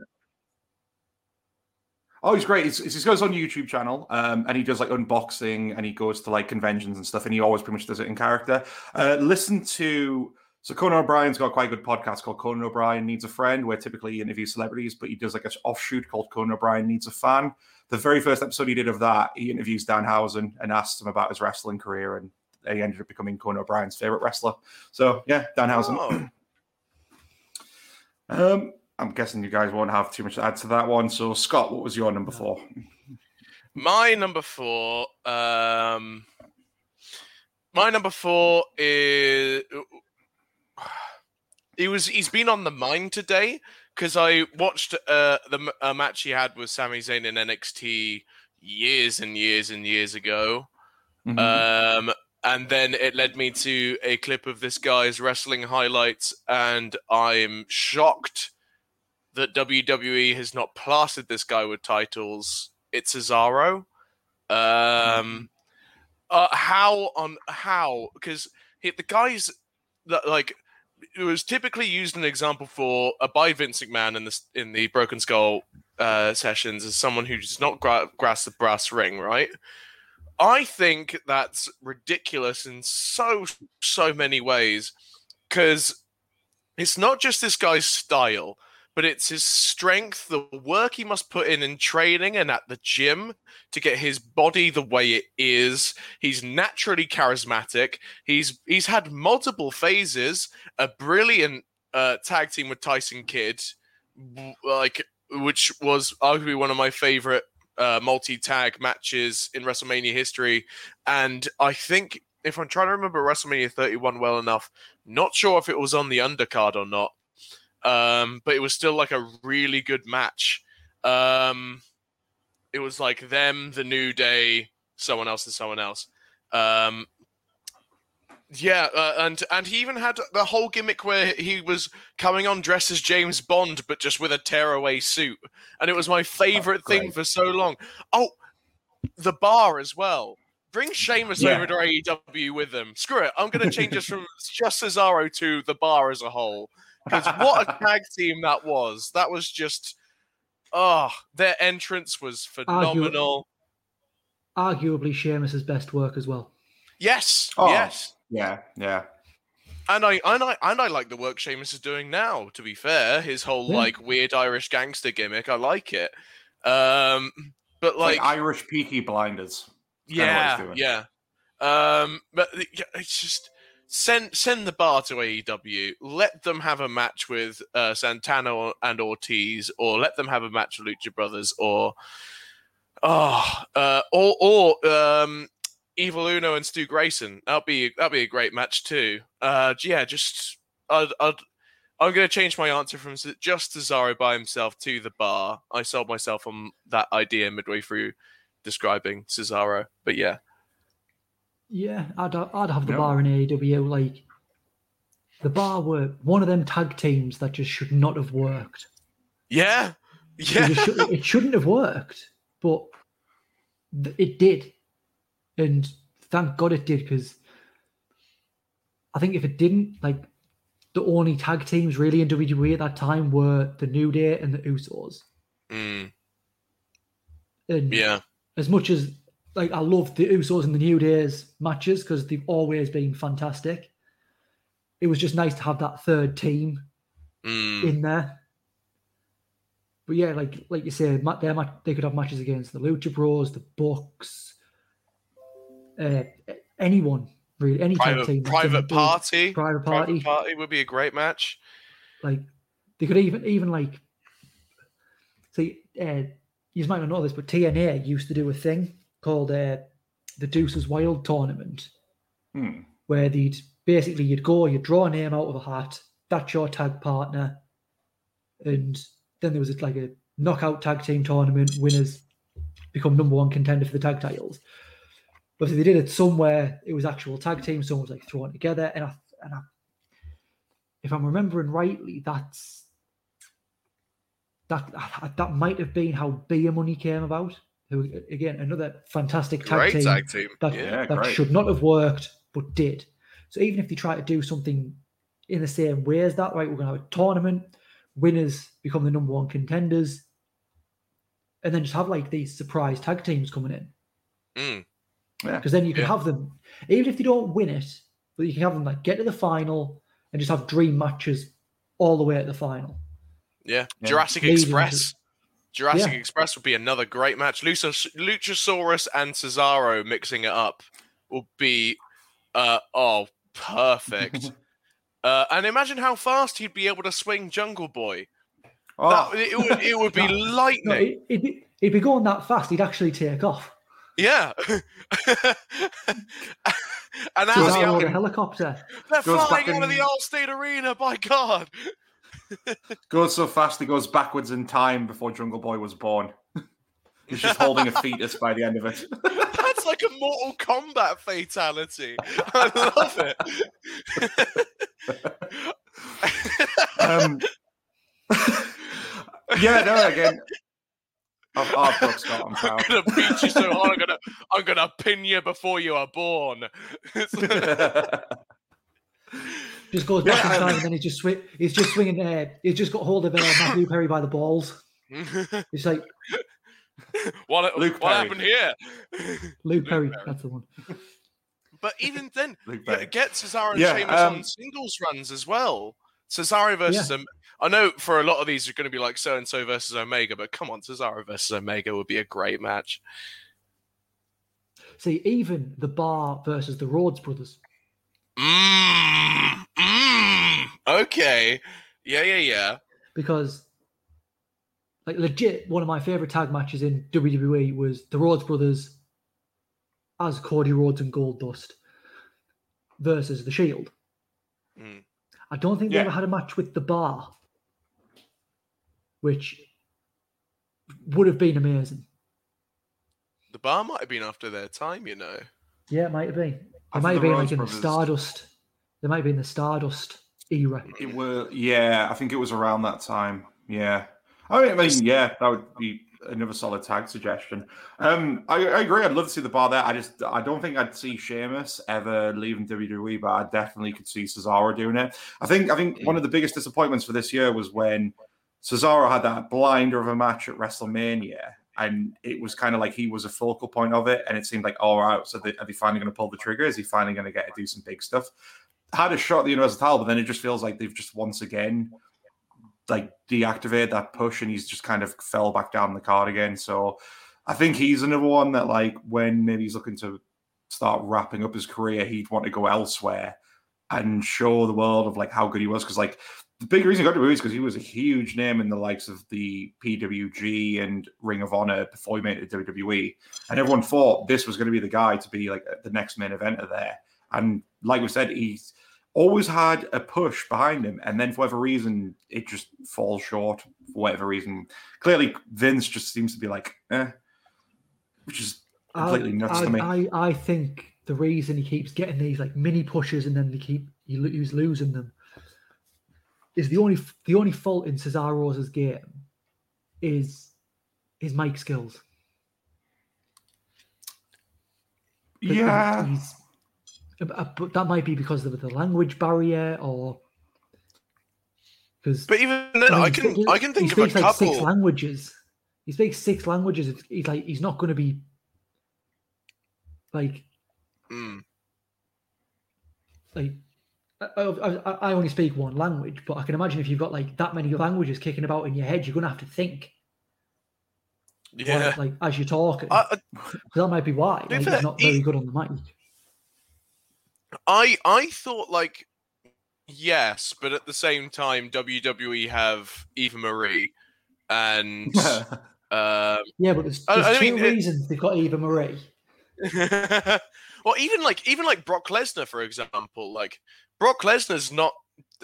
Oh, he's great. He's, he goes on YouTube channel um, and he does like unboxing and he goes to like conventions and stuff and he always pretty much does it in character. Uh, listen to so Conan O'Brien's got quite a good podcast called Conan O'Brien Needs a Friend, where typically he interviews celebrities, but he does like an offshoot called Conan O'Brien Needs a Fan. The very first episode he did of that, he interviews Danhausen and asks him about his wrestling career, and he ended up becoming Conan O'Brien's favorite wrestler. So yeah, Danhausen. Oh. Um, I'm guessing you guys won't have too much to add to that one. So, Scott, what was your number four? My number four. Um, my number four is. He was. He's been on the mind today because I watched uh, the a match he had with Sami Zayn in NXT years and years and years ago. Mhm. Um, and then it led me to a clip of this guy's wrestling highlights, and I'm shocked that WWE has not plastered this guy with titles. It's Cesaro. Um, uh, how on how? Because the guys that like it was typically used an example for uh, by Vince McMahon in the in the Broken Skull uh, sessions as someone who does not gra- grasp the brass ring, right? I think that's ridiculous in so so many ways because it's not just this guy's style, but it's his strength, the work he must put in in training and at the gym to get his body the way it is. He's naturally charismatic. He's he's had multiple phases, a brilliant uh, tag team with Tyson Kidd, like which was arguably one of my favorite uh, multi-tag matches in WrestleMania history, and I think if I'm trying to remember WrestleMania 31 well enough, not sure if it was on the undercard or not, um, but it was still like a really good match. Um, it was like them, the New Day, someone else, and someone else. Um, yeah, uh, and and he even had the whole gimmick where he was coming on dressed as James Bond, but just with a tearaway suit, and it was my favorite thing for so long. Oh, the bar as well. Bring Sheamus Yeah. over to AEW with them. Screw it. I'm going to change this from just Cesaro to the bar as a whole. Because what a tag team that was. That was just. Oh, their entrance was phenomenal. Arguably Sheamus's best work as well. Yes, Oh. yes. Yeah, yeah. And I and I and I like the work Sheamus is doing now. To be fair, his whole Yeah. like weird Irish gangster gimmick, I like it. Um, but Like, like, Irish Peaky Blinders. kinda what he's yeah, yeah. Um, but it's just send send the bar to AEW. Let them have a match with uh, Santana and Ortiz, or let them have a match with Lucha Brothers, or oh, uh, or or um, Evil Uno and Stu Grayson. That'll be that'll be a great match too. Uh, yeah, just I'd, I'd I'm going to change my answer from just Cesaro by himself to the bar. I sold myself on that idea midway through describing Cesaro, but yeah, Yeah, I'd I'd have the No. bar in AEW. Like the bar were one of them tag teams that just should not have worked. yeah, It, yeah. just should, it shouldn't have worked, but th- it did, and thank God it did because I think if it didn't, like the only tag teams really in WWE at that time were the New Day and the Usos. Mm, And yeah, as much as like I love the Usos and the New Days matches because they've always been fantastic. It was just nice to have that third team mm, in there. But yeah, like like you say, they could have matches against the Lucha Bros, the Bucks, uh, anyone really, any private team. that's in the private party. private party. Private party would be a great match. Like they could even even like see uh, you might not know this, but TNA used to do a thing called uh, the Deuces Wild tournament, Hmm. where they'd basically you'd go, you'd draw a name out of a hat, that's your tag partner, and then there was like a knockout tag team tournament. Winners become number one contender for the tag titles. But if they did it somewhere. It was actual tag team. Someone was like thrown together, and I and I, if I'm remembering rightly, that's that that might have been how Beer Money came about. Who again another fantastic tag Great team tag team. that, yeah. Yeah, that great. should not have worked but did. So even if they try to do something in the same way as that, right, we're going to have a tournament, winners become the number one contenders, and then just have like these surprise tag teams coming in. Mm, Because then you can Yeah. have them, even if they don't win it, but you can have them like get to the final and just have dream matches all the way at the final. yeah. Yeah. Jurassic Leading Express. Jurassic Yeah. Express would be another great match. Luchas- Luchasaurus and Cesaro mixing it up will be, uh, oh, perfect. uh, and imagine how fast he'd be able to swing Jungle Boy. Oh, That, it would it would be No, lightning. it, it'd, be, it'd be going that fast, he'd actually take off. Yeah. and as So the out on a in- helicopter. they're goes flying back out of in- the Allstate Arena, by God. goes so fast he goes backwards in time before Jungle Boy was born. He's just holding a fetus by the end of it. That's like a Mortal Kombat fatality. I love it. Um, yeah, no, again. Brooke Scott, I'm I'm gonna beat you so hard. I'm gonna, I'm gonna pin you before you are born. Just goes Yeah, back in I time mean- and then he's just swi- he's just swinging uh, he's just got hold of uh, Matthew Perry by the balls. It's like what Luke what Perry. happened here? Luke Perry, Perry. that's the one. But even then, Luke Yeah, Perry. get Cesaro and Yeah, Sheamus um, on singles runs as well. Cesaro versus Om- I know for a lot of these are going to be like so and so versus Omega, but come on, Cesaro versus Omega would be a great match. See, even the Bar versus the Rhodes brothers. Mm, okay, yeah, yeah, yeah. because like legit one of my favorite tag matches in WWE was the Rhodes brothers as Cody Rhodes and Goldust versus the Shield. Mm. I don't think Yeah. they ever had a match with the Bar, which would have been amazing. The bar might have been after their time, you know. Yeah, it might have been. I It might have been Rhodes like in the Stardust. They might be in the Stardust era. It were, yeah, I think it was around that time. Yeah. I mean, I mean, yeah, that would be another solid tag suggestion. Um, I, I agree. I'd love to see the bar there. I just, I don't think I'd see Sheamus ever leaving WWE, but I definitely could see Cesaro doing it. I think, I think one of the biggest disappointments for this year was when Cesaro had that blinder of a match at WrestleMania. And it was kind of like he was a focal point of it, and it seemed like, all right, so they, are they finally going to pull the trigger? Is he finally going to get to do some big stuff? Had a shot at the Universal title, but then it just feels like they've just once again like deactivated that push and he's just kind of fell back down the card again. So I think he's another one that like when maybe he's looking to start wrapping up his career, he'd want to go elsewhere and show the world of like how good he was. Cause like the big reason he got to WWE is because he was a huge name in the likes of the PWG and Ring of Honor before he made it to WWE. And everyone thought this was going to be the guy to be like the next main eventer there. And like we said, he's always had a push behind him, and then for whatever reason, it just falls short. For whatever reason, clearly Vince just seems to be like, eh, which is completely I, nuts I, to me. I, I think the reason he keeps getting these like mini pushes and then they keep he, he's losing them is the only the only fault in Cesaro's game is his mic skills. yeah, he's, but that might be because of the language barrier or because But even then, I, can I can think he of a like six languages. He speaks six languages. It's- He's like he's not going to be like Mm. like I, I, I only speak one language, but I can imagine if you've got like that many languages kicking about in your head, you're going to have to think Yeah. like, like as you're talking. I, I- that might be why like, he's not he- very good on the mic. I I thought like yes, but at the same time, WWE have Eva Marie, and um, Yeah, but there's, there's I two mean, it- reasons they've got Eva Marie. well, even like even like Brock Lesnar, for example, like Brock Lesnar's not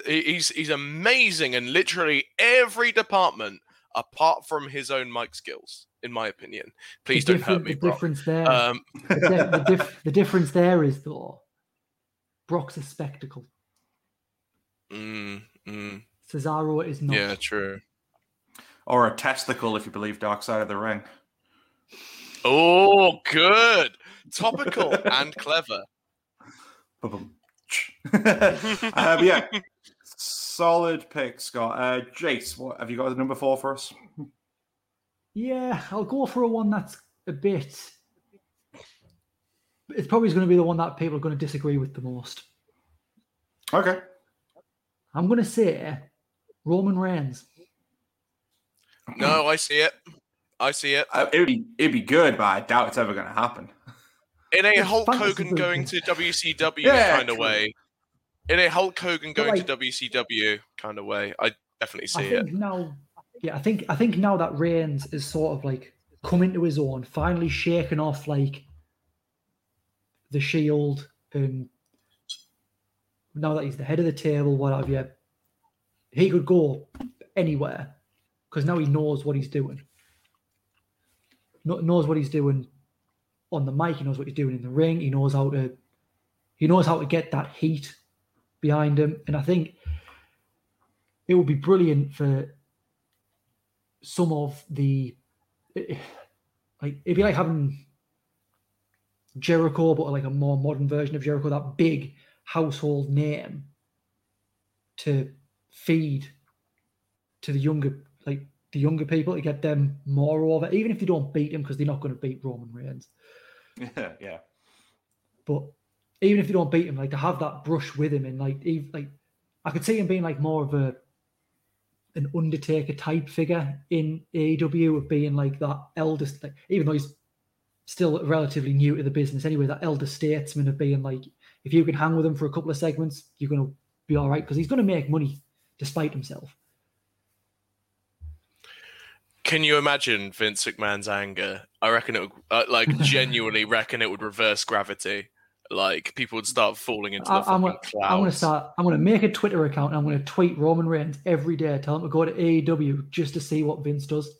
he's he's amazing in literally every department apart from his own mic skills, in my opinion. Please the don't hurt me, The Brock. difference there, Um, the, the, dif- the difference there is though, Brock's a spectacle. mm, mm, Cesaro is not. yeah, true. or a testicle if you believe Dark Side of the Ring. Oh, good, topical and clever. Ba-bum. um, yeah, solid pick, Scott. Uh, Jace, what have you got a number four for us? Yeah, I'll go for a one that's a bit. It's probably going to be the one that people are going to disagree with the most. Okay. I'm going to say Roman Reigns. No, I see it. I see it. Uh, it'd be it'd be good, but I doubt it's ever going to happen. In a It's Hulk fantasy Hogan going to booking. WCW Yeah, kind of true. way. In a Hulk Hogan going like- to WCW kind of way. I definitely I see it. think now yeah, I think I think now that Reigns is sort of like coming to his own, finally shaking off like the Shield, and now that he's the head of the table, what have you, he could go anywhere because now he knows what he's doing. Kno- knows what he's doing on the mic. He knows what he's doing in the ring. He knows how to. He knows how to get that heat behind him, and I think it would be brilliant for some of the like it'd be like having Jericho, but like a more modern version of Jericho, that big household name to feed to the younger like the younger people to get them more over, even if they don't beat him because they're not going to beat Roman Reigns. Yeah, yeah. But even if they don't beat him, like to have that brush with him and like even, like I could see him being like more of a an Undertaker type figure in AEW of being like that eldest, like, even though he's still relatively new to the business anyway, that elder statesman of being like, if you can hang with him for a couple of segments, you're going to be all right because he's going to make money despite himself. Can you imagine Vince McMahon's anger? I reckon it would, uh, like, genuinely reckon it would reverse gravity. Like, people would start falling into the I, I'm, fucking gonna, clouds. I'm going to start. I'm going to make a Twitter account and I'm going to tweet Roman Reigns every day, tell him to go to AEW just to see what Vince does.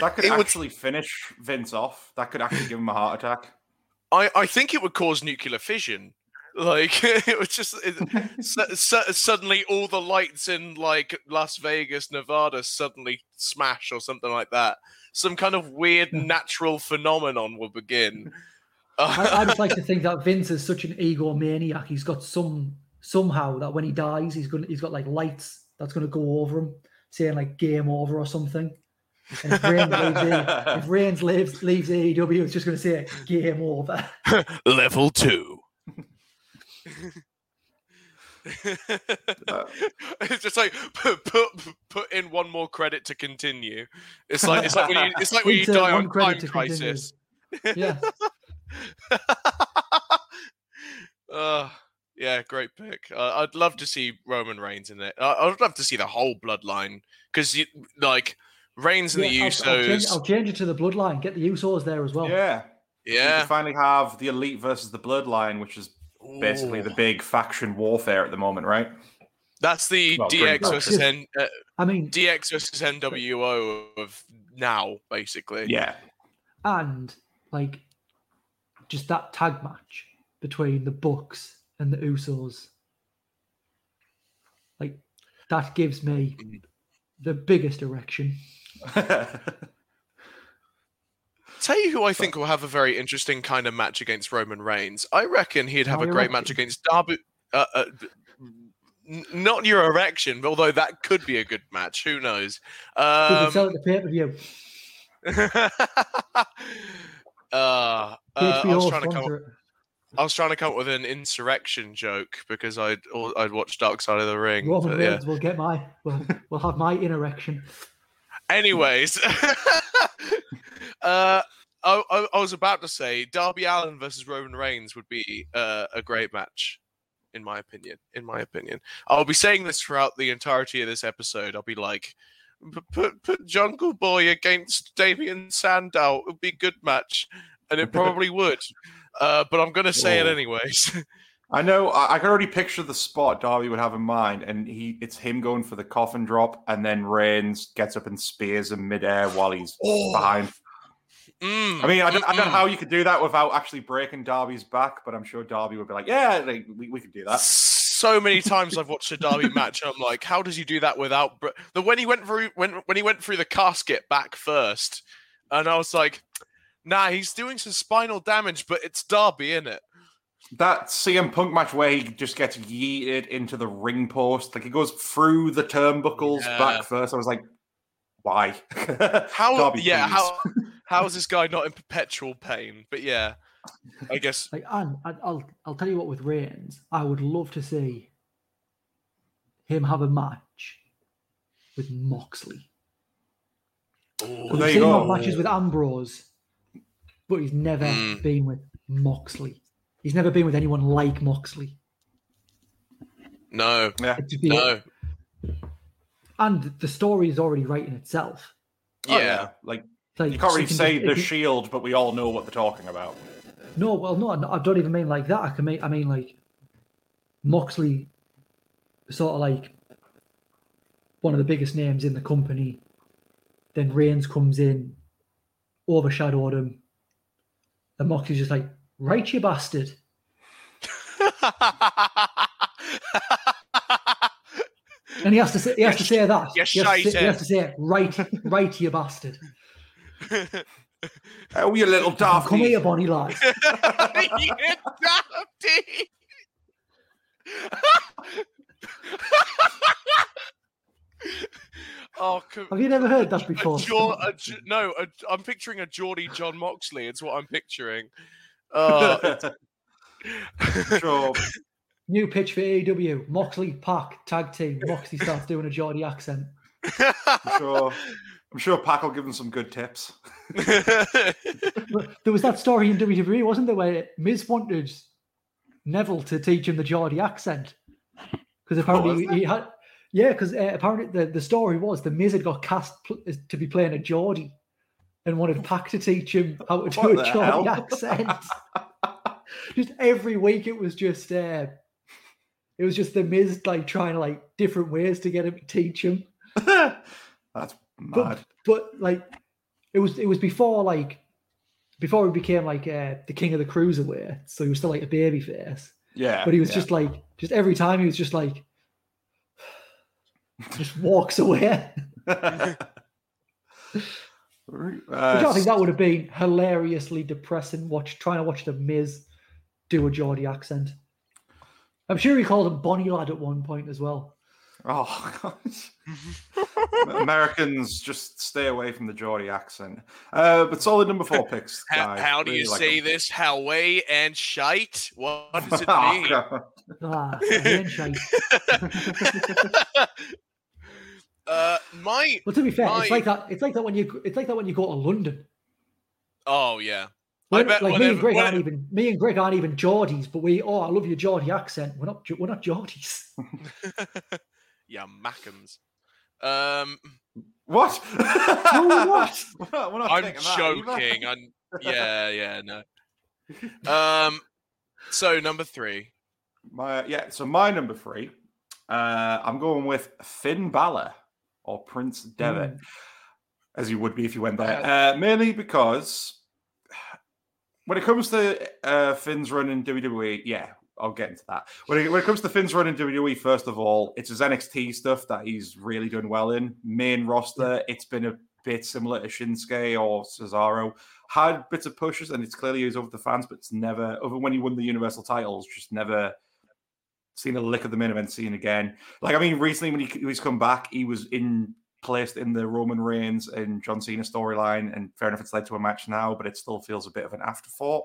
That could It would- actually finish Vince off. That could actually give him a heart attack. I, I think it would cause nuclear fission. Like it was just it, su- su- suddenly all the lights in like Las Vegas, Nevada suddenly smash or something like that. Some kind of weird natural phenomenon will begin. I, I just like to think that Vince is such an egomaniac. He's got some somehow that when he dies, he's gonna he's got like lights that's gonna go over him, saying like "game over" or something. And if Reigns leaves, A- if Reigns leaves, leaves AEW, it's just gonna say "game over." Level two. Uh, it's just like put, put put in one more credit to continue. It's like it's like when you it's like when you die on credit Time to continue. Crisis. Yeah, uh, yeah, great pick. Uh, I'd love to see Roman Reigns in it. I I'd love to see the whole bloodline because you like Reigns and Yeah, the I'll, I'll, change, Usos. I'll change it to the bloodline. Get the Usos there as well. yeah. You yeah, finally have the elite versus the bloodline, which is basically the big faction warfare at the moment, right? that's the Well, DX pretty versus much. N, uh, I mean, DX versus NWO of now, basically. Yeah. and like just that tag match between the Bucks and the Usos. Like that gives me Mm. the biggest erection. Tell you who I think will have a very interesting kind of match against Roman Reigns. I reckon he'd have Oh, a great match against Darby. Uh, uh, not your erection, although that could be a good match. Who knows? Could sell Um, it to pay per view. uh, uh, I was trying to come. sponsor. I was trying to come up with an insurrection joke because I'd I'd watched Dark Side of the Ring. Roman but yeah. Reigns will get my will will have my erection. Anyways, uh, I, I, I was about to say Darby Allin versus Roman Reigns would be uh, a great match, in my opinion. In my opinion, I'll be saying this throughout the entirety of this episode. I'll be like, put put Jungle Boy against Damien Sandow. It would be a good match, and it probably would. Uh, but I'm gonna say it Oh. anyways. I know. I, I can already picture the spot Darby would have in mind, and he it's him going for the coffin drop, and then Reigns gets up and spears him midair while he's Oh. behind. Mm, I mean, I don't, I don't know how you could do that without actually breaking Darby's back, but I'm sure Darby would be like, "Yeah, like, we, we could do that." so many times I've watched a Darby match. I'm like, how does he do that without? Br-? The when he went through when when he went through the casket back first, and I was like, nah, he's doing some spinal damage, but it's Darby, in it? That CM Punk match where he just gets yeeted into the ring post, like he goes through the turnbuckles Yeah. back first. I was like, "Why?" How? Darby, yeah. please. How? How is this guy not in perpetual pain? But yeah, I guess. Like, and I- I'll I'll tell you what with Reigns, I would love to see him have a match with Moxley. Ooh, Well, there We've you seen him go. matches with Ambrose, but he's never Mm. been with Moxley. He's never been with anyone like Moxley. no, Yeah. It'd just be, no. and the story is already writing itself. Oh, Yeah. like Like, you can't so really can say just- the shield, but we all know what they're talking about. No, well, no, I don't even mean like that. I can mean, I mean like Moxley, sort of like one of the biggest names in the company. Then Reigns comes in, overshadowed him, and Moxley's just like, "Right, you bastard." And he has to say, he has You to say that. you he, has to say, he has to say, "Right, right, you bastard." Oh, you little daft. Come here, Bonnie lad. you dafty. oh, co- Have you never heard that before? Jor- a J- no, a, I'm picturing a Geordie Jon Moxley. It's what I'm picturing. Uh, sure. New pitch for AEW: Moxley Pac tag team. Moxley starts doing a Geordie accent. I'm sure. I'm sure Pac will give him some good tips. There was that story in WWE, wasn't there, where Miz wanted Neville to teach him the Geordie accent because apparently was he had. Yeah, because uh, apparently the, the story was the Miz had got cast pl- to be playing a Geordie and wanted Pac to teach him how to do What a Geordie accent. just every week it was just uh, it was just the Miz like trying like different ways to get him to teach him. That's mad. but but like it was it was before like before he became like uh, the king of the cruiserweight, so he was still like a baby face. yeah. But he was yeah. just like just every time he was just like just walks away. Which I Uh, think that would have been hilariously depressing. Watch trying to watch the Miz do a Geordie accent. I'm sure he called him Bonnie Lad at one point as well. Oh, God. Americans just stay away from the Geordie accent. Uh, but solid number four picks. how, guys. how do Really you like say them. this? Howay and shite? What does it Oh, mean? God. Ah, I hate shite. Uh, my Well, to be fair, it's like that. It's like that when you. It's like that when you go to London. oh yeah. I We're- bet like me and Greg when- aren't even me and Greg aren't even Geordies, but we oh I love your Geordie accent. We're not we're not Geordies. yeah, Mackams. Um, What? No, what? We're not- I'm thinking that joking. I'm yeah, yeah, no. Um, so number three. My yeah, so my number three, uh, I'm going with Finn Balor or Prince Devitt, Mm. as you would be if you went there. Uh, mainly because when it comes to uh, Finn's run in WWE, yeah, I'll get into that. When it, when it comes to Finn's run in WWE, first of all, it's his NXT stuff that he's really done well in. Main roster, it's been a bit similar to Shinsuke or Cesaro. Had bits of pushes, and it's clearly used over the fans, but it's never, other when he won the Universal titles, just never seen a lick of the main event scene again. Like, I mean, recently when he, he's come back, he was in placed in the Roman Reigns and John Cena storyline, and fair enough, it's led to a match now, but it still feels a bit of an afterthought.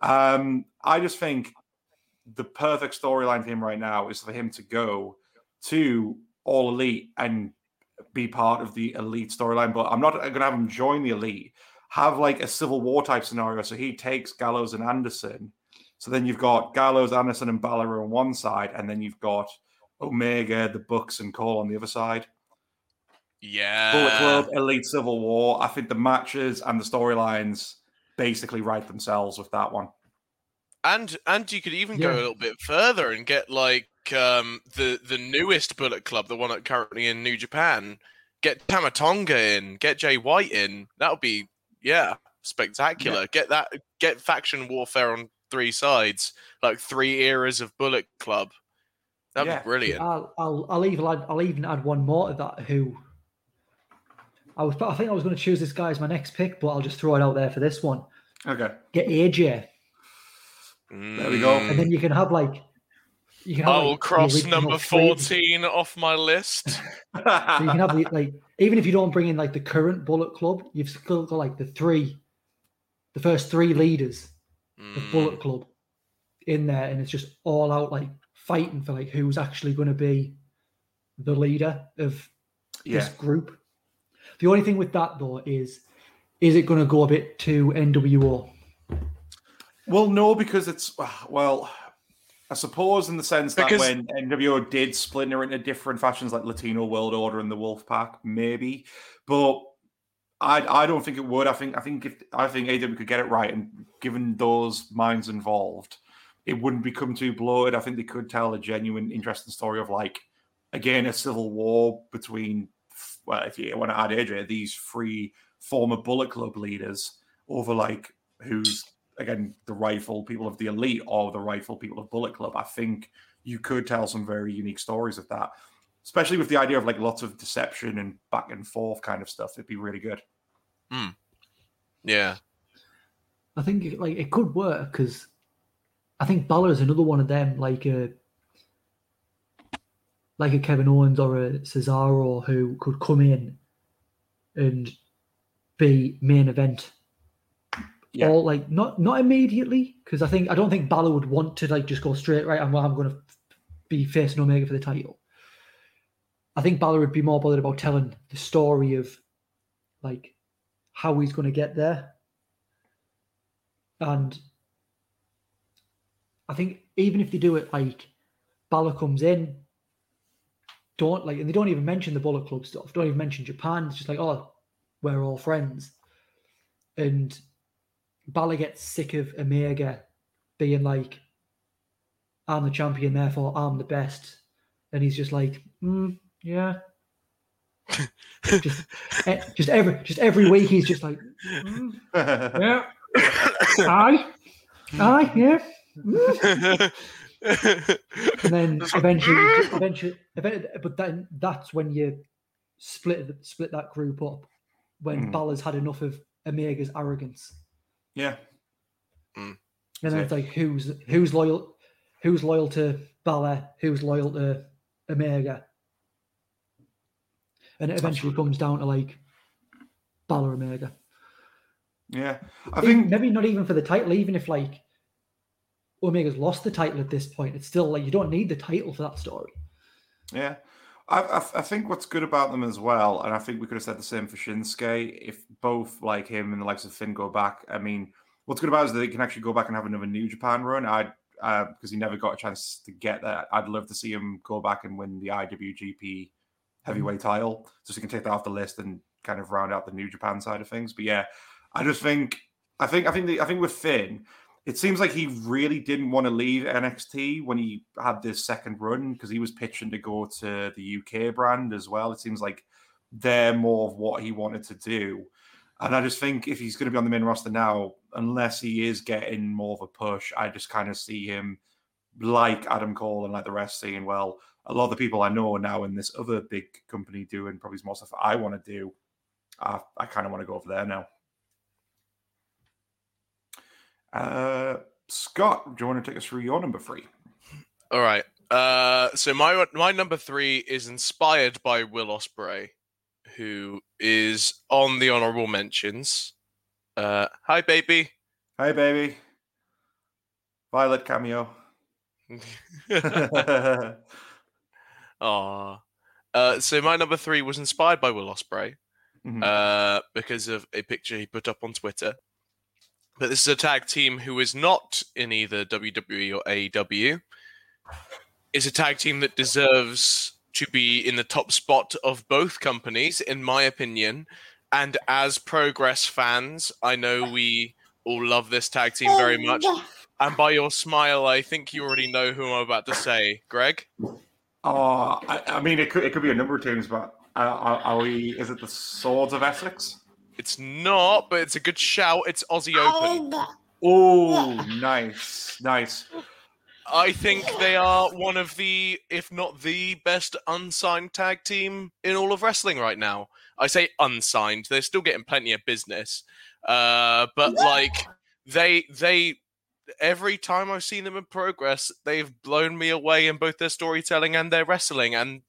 Um, I just think the perfect storyline for him right now is for him to go to All Elite and be part of the Elite storyline. But I'm not going to have him join the Elite. Have like a Civil War type scenario. So he takes Gallows and Anderson. So then you've got Gallows, Anderson, and Balor on one side, and then you've got Omega, the Bucks, and Cole on the other side. Yeah. Bullet Club, Elite Civil War. I think the matches and the storylines basically write themselves with that one. And and you could even go a little bit further and get like um the the newest Bullet Club, the one that currently in New Japan. Get Tama Tonga in, get Jay White in. That would be yeah, spectacular. Get that get faction warfare on three sides, like three eras of Bullet Club. That'd Yeah. be brilliant. I'll, I'll I'll even add I'll even add one more to that. Who I was I think I was going to choose this guy as my next pick, but I'll just throw it out there for this one. Okay. Get AJ, There we go. and then you can have like you can. Have, I will the cross original number three- fourteen off my list. So you can have like even if you don't bring in like the current Bullet Club, you've still got like the three, the first three leaders of Mm, Bullet Club in there, and it's just all out like fighting for like who's actually going to be the leader of yeah. this group. The only thing with that though is, is it going to go a bit too NWO? Well, no, because it's well, I suppose in the sense that when NWO did splinter into different factions like Latino World Order and the Wolf Pack, maybe, but I I don't think it would. I think I think if I think AW could get it right, and given those minds involved, it wouldn't become too bloated. I think they could tell a genuine, interesting story of like again a civil war between well, if you want to add AJ, these three former Bullet Club leaders over like who's again the rightful people of the elite or the rightful people of Bullet Club. I think you could tell some very unique stories of that, especially with the idea of like lots of deception and back and forth kind of stuff. It'd be really good. Hmm. Yeah. I think like it could work because I think Balor is another one of them, like a like a Kevin Owens or a Cesaro who could come in and be main event. Yeah. Or like not not immediately because I think I don't think Balor would want to like just go straight right. I'm I'm going to be facing Omega for the title. I think Balor would be more bothered about telling the story of like how he's going to get there. And I think even if they do it like Balor comes in, don't like, and they don't even mention the Bullet Club stuff, don't even mention Japan. It's just like, oh, we're all friends. And Balor gets sick of Omega being like, I'm the champion, therefore I'm the best. And he's just like, mm, yeah. Just, eh, just every just every week he's just like, "Mm, yeah, aye, aye, yeah. mm." And then eventually, eventually, eventually, but then that's when you split split that group up. When. Balor's had enough of Omega's arrogance, yeah. and then it's like who's who's loyal, who's loyal to Balor, who's loyal to Omega, and it eventually comes down to like Balor Omega. Yeah. I think maybe not even for the title, even if like Omega's lost the title at this point, it's still like you don't need the title for that story. Yeah. I, I, I think what's good about them as well, and I think we could have said the same for Shinsuke, if both like him and the likes of Finn go back. I mean, what's good about it is that they can actually go back and have another New Japan run. I uh, because he never got a chance to get that. I'd love to see him go back and win the IWGP heavyweight mm-hmm. title, just so he can take that off the list and kind of round out the New Japan side of things. But yeah, I just think I think I think the, I think with Finn, it seems like he really didn't want to leave NXT when he had this second run because he was pitching to go to the UK brand as well. It seems like they're more of what he wanted to do. And I just think if he's going to be on the main roster now, unless he is getting more of a push, I just kind of see him like Adam Cole and like the rest saying, well, a lot of the people I know are now in this other big company doing probably more stuff I want to do. I, I kind of want to go over there now. Uh, Scott, do you want to take us through your number three? All right. Uh, so my my number three is inspired by Will Ospreay, who is on the honorable mentions. Uh, hi, baby. Hi, baby. Violet cameo. Aw. Uh, so my number three was inspired by Will Ospreay Mhm. uh, because of a picture he put up on Twitter. But this is a tag team who is not in either WWE or AEW. It's a tag team that deserves to be in the top spot of both companies, in my opinion. And as Progress fans, I know we all love this tag team very much. And by your smile, I think you already know who I'm about to say. Greg? Oh, I, I mean, it could it could be a number of teams, but uh, are, are we? Is it the Swords of Essex? It's not, but it's a good shout. It's Aussie Open. Oh, nice, nice. I think they are one of the, if not the best unsigned tag team in all of wrestling right now. I say unsigned; they're still getting plenty of business, uh, but like they they every time I've seen them in progress, they've blown me away in both their storytelling and their wrestling, and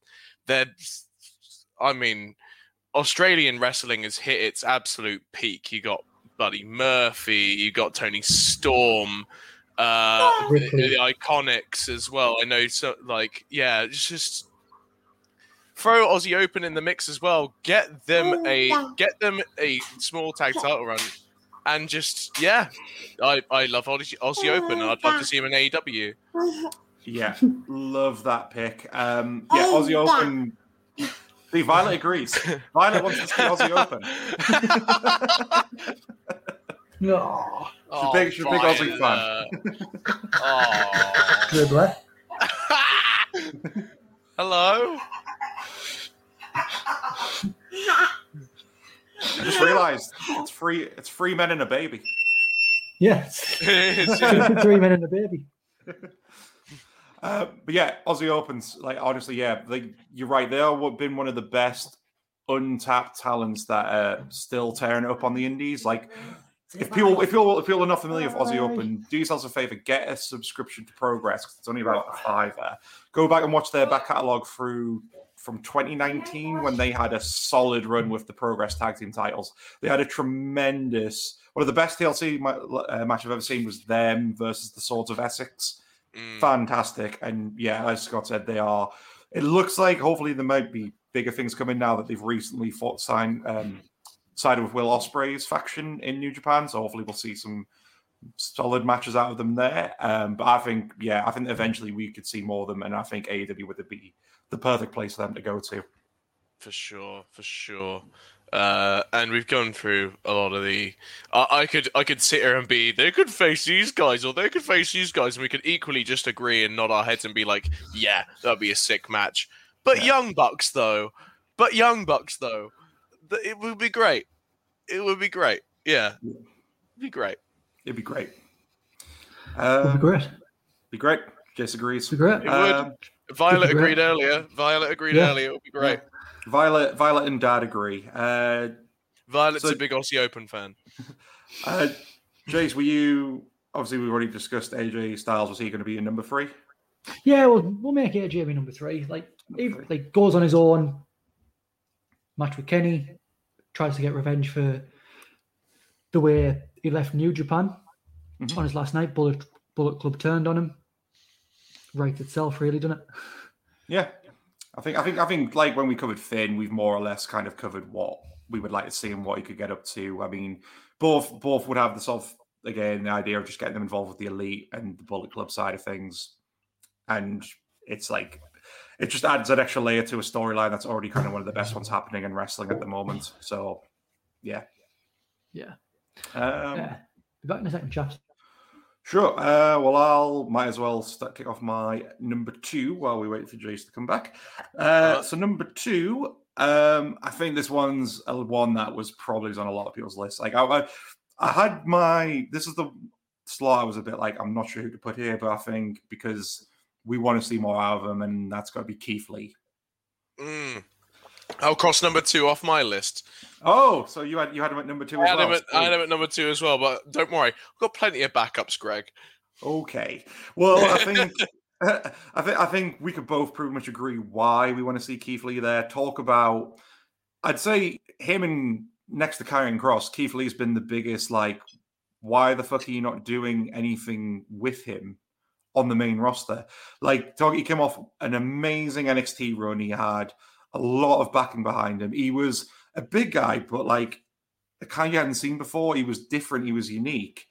they're, I mean, Australian wrestling has hit its absolute peak. You got Buddy Murphy, you got Toni Storm, uh, the, the Iconics as well. I know, so like, yeah, it's just throw Aussie Open in the mix as well. Get them a get them a small tag title run, and just yeah, I I love Aussie, Aussie Open. and I'd love to see him in AEW. Yeah, love that pick. Um, yeah, Oh, Aussie. Open. See, Violet agrees. Violet wants to see Aussie Open. No. Oh, big- she's a big Aussie Violet. oh. Dribbler. Hello. I just realised it's free. It's three men and a baby. Yes. Three men and a baby. Uh, but yeah, Aussie Opens. Like honestly, yeah, like you're right. They are been one of the best untapped talents that are still tearing up on the indies. Like if people if you're if you're not familiar with Aussie Open, do yourselves a favor, get a subscription to Progress 'cause it's only about a fiver. Go back and watch their back catalogue through from 2019 when they had a solid run with the Progress tag team titles. They had a tremendous one of the best TLC uh, match I've ever seen was them versus the Swords of Essex Mm. fantastic. And yeah, as Scott said, they are. It looks like hopefully there might be bigger things coming now that they've recently fought signed um, sided with Will Ospreay's faction in New Japan. So hopefully we'll see some solid matches out of them there. Um, but I think yeah, I think eventually we could see more of them, and I think AEW would be the perfect place for them to go to. For sure, for sure. Uh, and we've gone through a lot of the. I I could I could sit here and be they could face these guys or they could face these guys, and we could equally just agree and nod our heads and be like, yeah, that'd be a sick match. But Yeah. Young Bucks though, but Young Bucks though, th- it would be great. It would be great. Yeah, Yeah. It'd be great. It'd be great. That'd Um, be great. be great. Jace agrees. Be great. It would. Violet agreed earlier. Violet agreed Yeah. earlier. It would be great. Violet, Violet, and Dad agree. Uh, Violet's So- a big Aussie Open fan. Uh, Jace, were you obviously we've already discussed AJ Styles? Was he going to be in number three? Yeah, well, we'll make it Jamie number three. Like, he Number like goes on his own. Match with Kenny, tries to get revenge for the way he left New Japan Mhm. on his last night. Bullet Bullet Club turned on him. Right itself, really, doesn't it? Yeah, I think I think I think like when we covered Finn, we've more or less kind of covered what we would like to see and what he could get up to. I mean, both both would have the sort of again the idea of just getting them involved with the elite and the Bullet Club side of things, and it's like it just adds an extra layer to a storyline that's already kind of one of the best ones happening in wrestling at the moment. So, yeah, Yeah. um, yeah. Be back in a second, chaps. Sure. Uh, well, I'll might as well start, kick off my number two while we wait for Jace to come back. Uh, so number two, um, I think this one's a one that was probably was on a lot of people's lists. Like I, I, I had my this is the slot. I was a bit like I'm not sure who to put here, but I think because we want to see more out of him, and that's got to be Keith Lee. Mm. I'll cross number two off my list. Oh, so you had you had him at number two I as had, well. him at, I had him at number two as well, but don't worry, I've got plenty of backups, Greg. Okay. Well, I think I think I think we could both pretty much agree why we want to see Keith Lee there. Talk about, I'd say him and next to Karrion Kross, Keith Lee's been the biggest. Like, why the fuck are you not doing anything with him on the main roster? Like, talk, he came off an amazing NXT run. He had a lot of backing behind him. He was a big guy, but like a kind you hadn't seen before. He was different. He was unique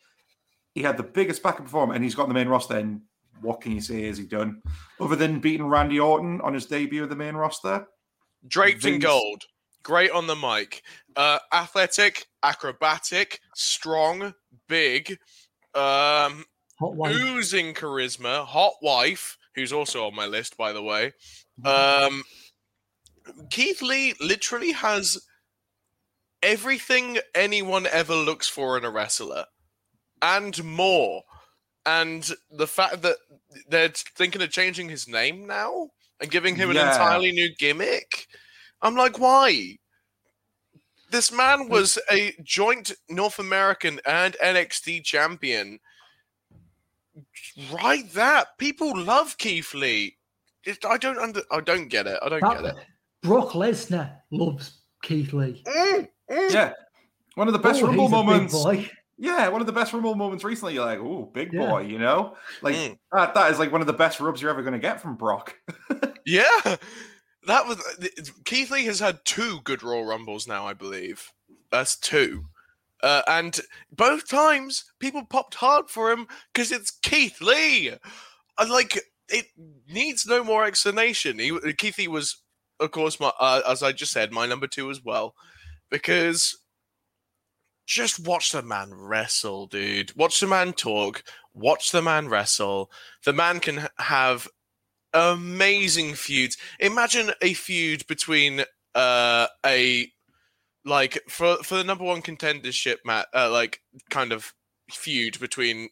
he had the biggest backup for him, and he's got the main roster. And what can you say has he done other than beating Randy Orton on his debut of the main roster? Draped in gold, great on the mic, uh, athletic, acrobatic, strong, big, um, Hot wife. oozing charisma, hot wife, who's also on my list, by the way. Um, Keith Lee literally has everything anyone ever looks for in a wrestler and more. And the fact that they're thinking of changing his name now and giving him an entirely new gimmick, I'm like, why? This man hmm. was a joint North American and NXT champion. Right, that people love Keith Lee. I don't under, I don't get it. I don't get it. That, Brock Lesnar loves Keith Lee. Mm, mm. Yeah, one of the best Oh, Rumble he's a big moments. boy. Yeah, one of the best Rumble moments recently. You're like, oh, big Yeah. boy, you know, like Mm. that. That is like one of the best rubs you're ever going to get from Brock. Yeah, that was Keith Lee has had two good Royal Rumbles now, I believe. That's two, uh, and both times people popped hard for him because it's Keith Lee. I like it needs no more explanation. He, Keith Lee was, of course, my uh, as I just said, my number two as well, because just watch the man wrestle, dude. Watch the man talk. Watch the man wrestle. The man can have amazing feuds. Imagine a feud between uh, a like for for the number one contendership match, uh, like kind of feud between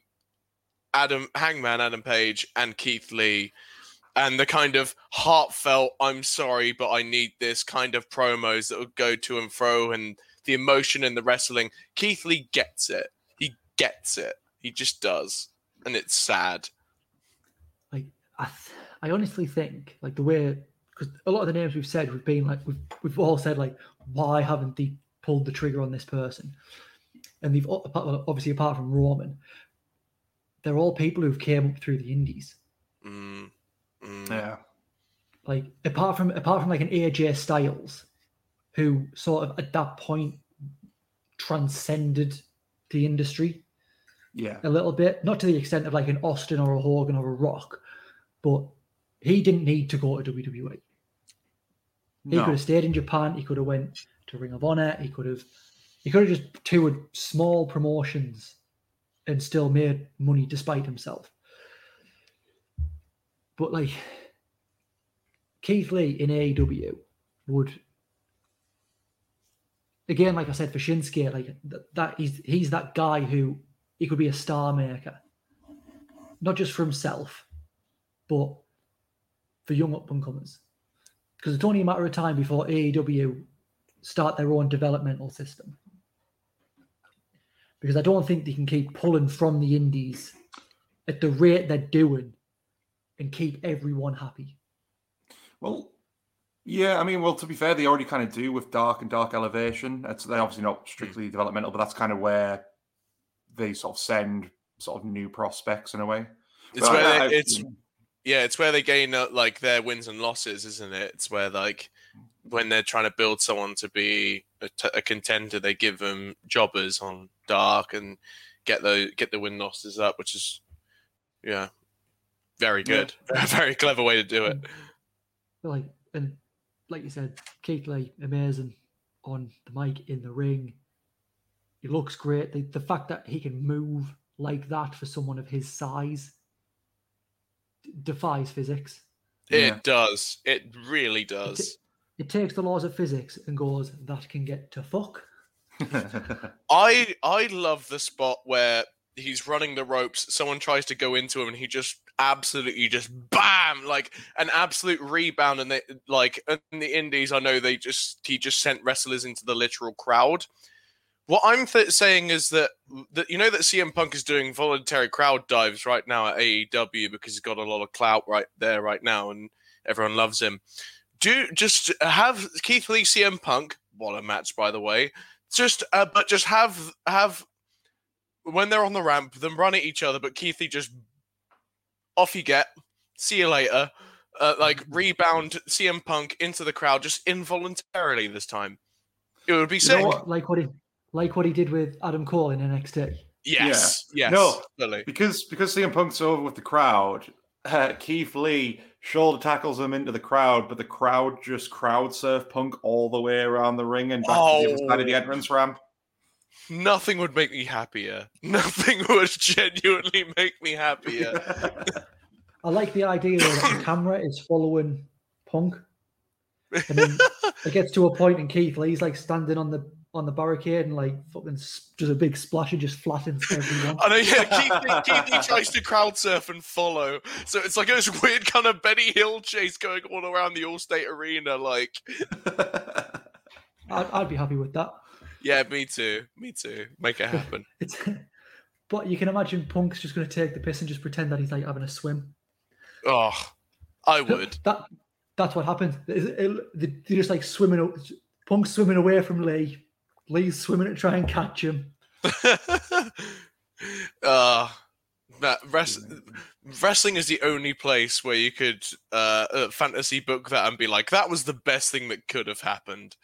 Adam Hangman Adam Page and Keith Lee and the kind of heartfelt I'm sorry but I need this kind of promos that would go to and fro and the emotion and the wrestling. Keith Lee gets it. He gets it. He just does. And it's sad. Like I, th- I honestly think like the way because a lot of the names we've said we've been like we've we've all said like why haven't they pulled the trigger on this person? And they've obviously apart from Roman they're all people who've came up through the indies. Mm, mm. Yeah. like apart from apart from like an AJ Styles who sort of at that point transcended the industry Yeah. a little bit, not to the extent of like an Austin or a Hogan or a Rock, but he didn't need to go to WWE. He No. could have stayed in Japan. He could have went to Ring of Honor. He could have, he could have just toured small promotions and still made money despite himself. But like Keith Lee in AEW would, again, like I said for Shinsuke, like th- that he's he's that guy who he could be a star maker, not just for himself, but for young up and comers because it's only a matter of time before AEW start their own developmental system. Because I don't think they can keep pulling from the indies at the rate they're doing and keep everyone happy. Well, yeah, I mean, well, to be fair, they already kind of do with Dark and Dark Elevation. It's they're obviously not strictly developmental, but that's kind of where they sort of send sort of new prospects in a way. it's But where I- they, I- it's yeah it's where they gain uh, like their wins and losses isn't it it's where like when they're trying to build someone to be a, t- a contender they give them jobbers on dark and get the get the win losses up which is yeah very Yeah. good very clever way to do it But like and like you said, Keith Lee, amazing on the mic in the ring. He looks great. The, the fact that he can move like that for someone of his size d- defies physics. Yeah. it does it really does It, it takes the laws of physics and goes, that can get to fuck. I I love the spot where he's running the ropes. Someone tries to go into him, and he just absolutely just bam, like an absolute rebound. And they like in the Indies, I know they just he just sent wrestlers into the literal crowd. What I'm th- saying is that that you know that CM Punk is doing voluntary crowd dives right now at AEW because he's got a lot of clout right there right now, and everyone loves him. Do just have Keith Lee CM Punk. What a match, by the way just uh, but just have have when they're on the ramp them run at each other but keithy just off you get see you later uh, like rebound cm punk into the crowd just involuntarily this time it would be You know sick what? Like what he like what he did with Adam Cole in NXT. yes yes No. totally. because because CM Punk's over with the crowd, uh, Keith Lee shoulder tackles him into the crowd, but the crowd just crowd surf Punk all the way around the ring and back to the other side of the Oh. entrance ramp. Nothing would make me happier nothing would genuinely make me happier I like the idea that the camera is following Punk. And then it gets to a point and Keith Lee's like standing on the on the barricade and like fucking s- just a big splash and just flattens everyone. I know, yeah. Keith, Keith Lee tries to crowd surf and follow, so it's like this weird kind of Benny Hill chase going all around the Allstate Arena. Like, I'd, I'd be happy with that. Yeah, me too, me too. Make it happen. But you can imagine Punk's just going to take the piss and just pretend that he's like having a swim. Oh, I would. That that's what happened. They're just like swimming. Punk's swimming away from Lee. Lee's swimming to try and catch him. uh, that res- wrestling is the only place where you could uh, fantasy book that and be like, that was the best thing that could have happened.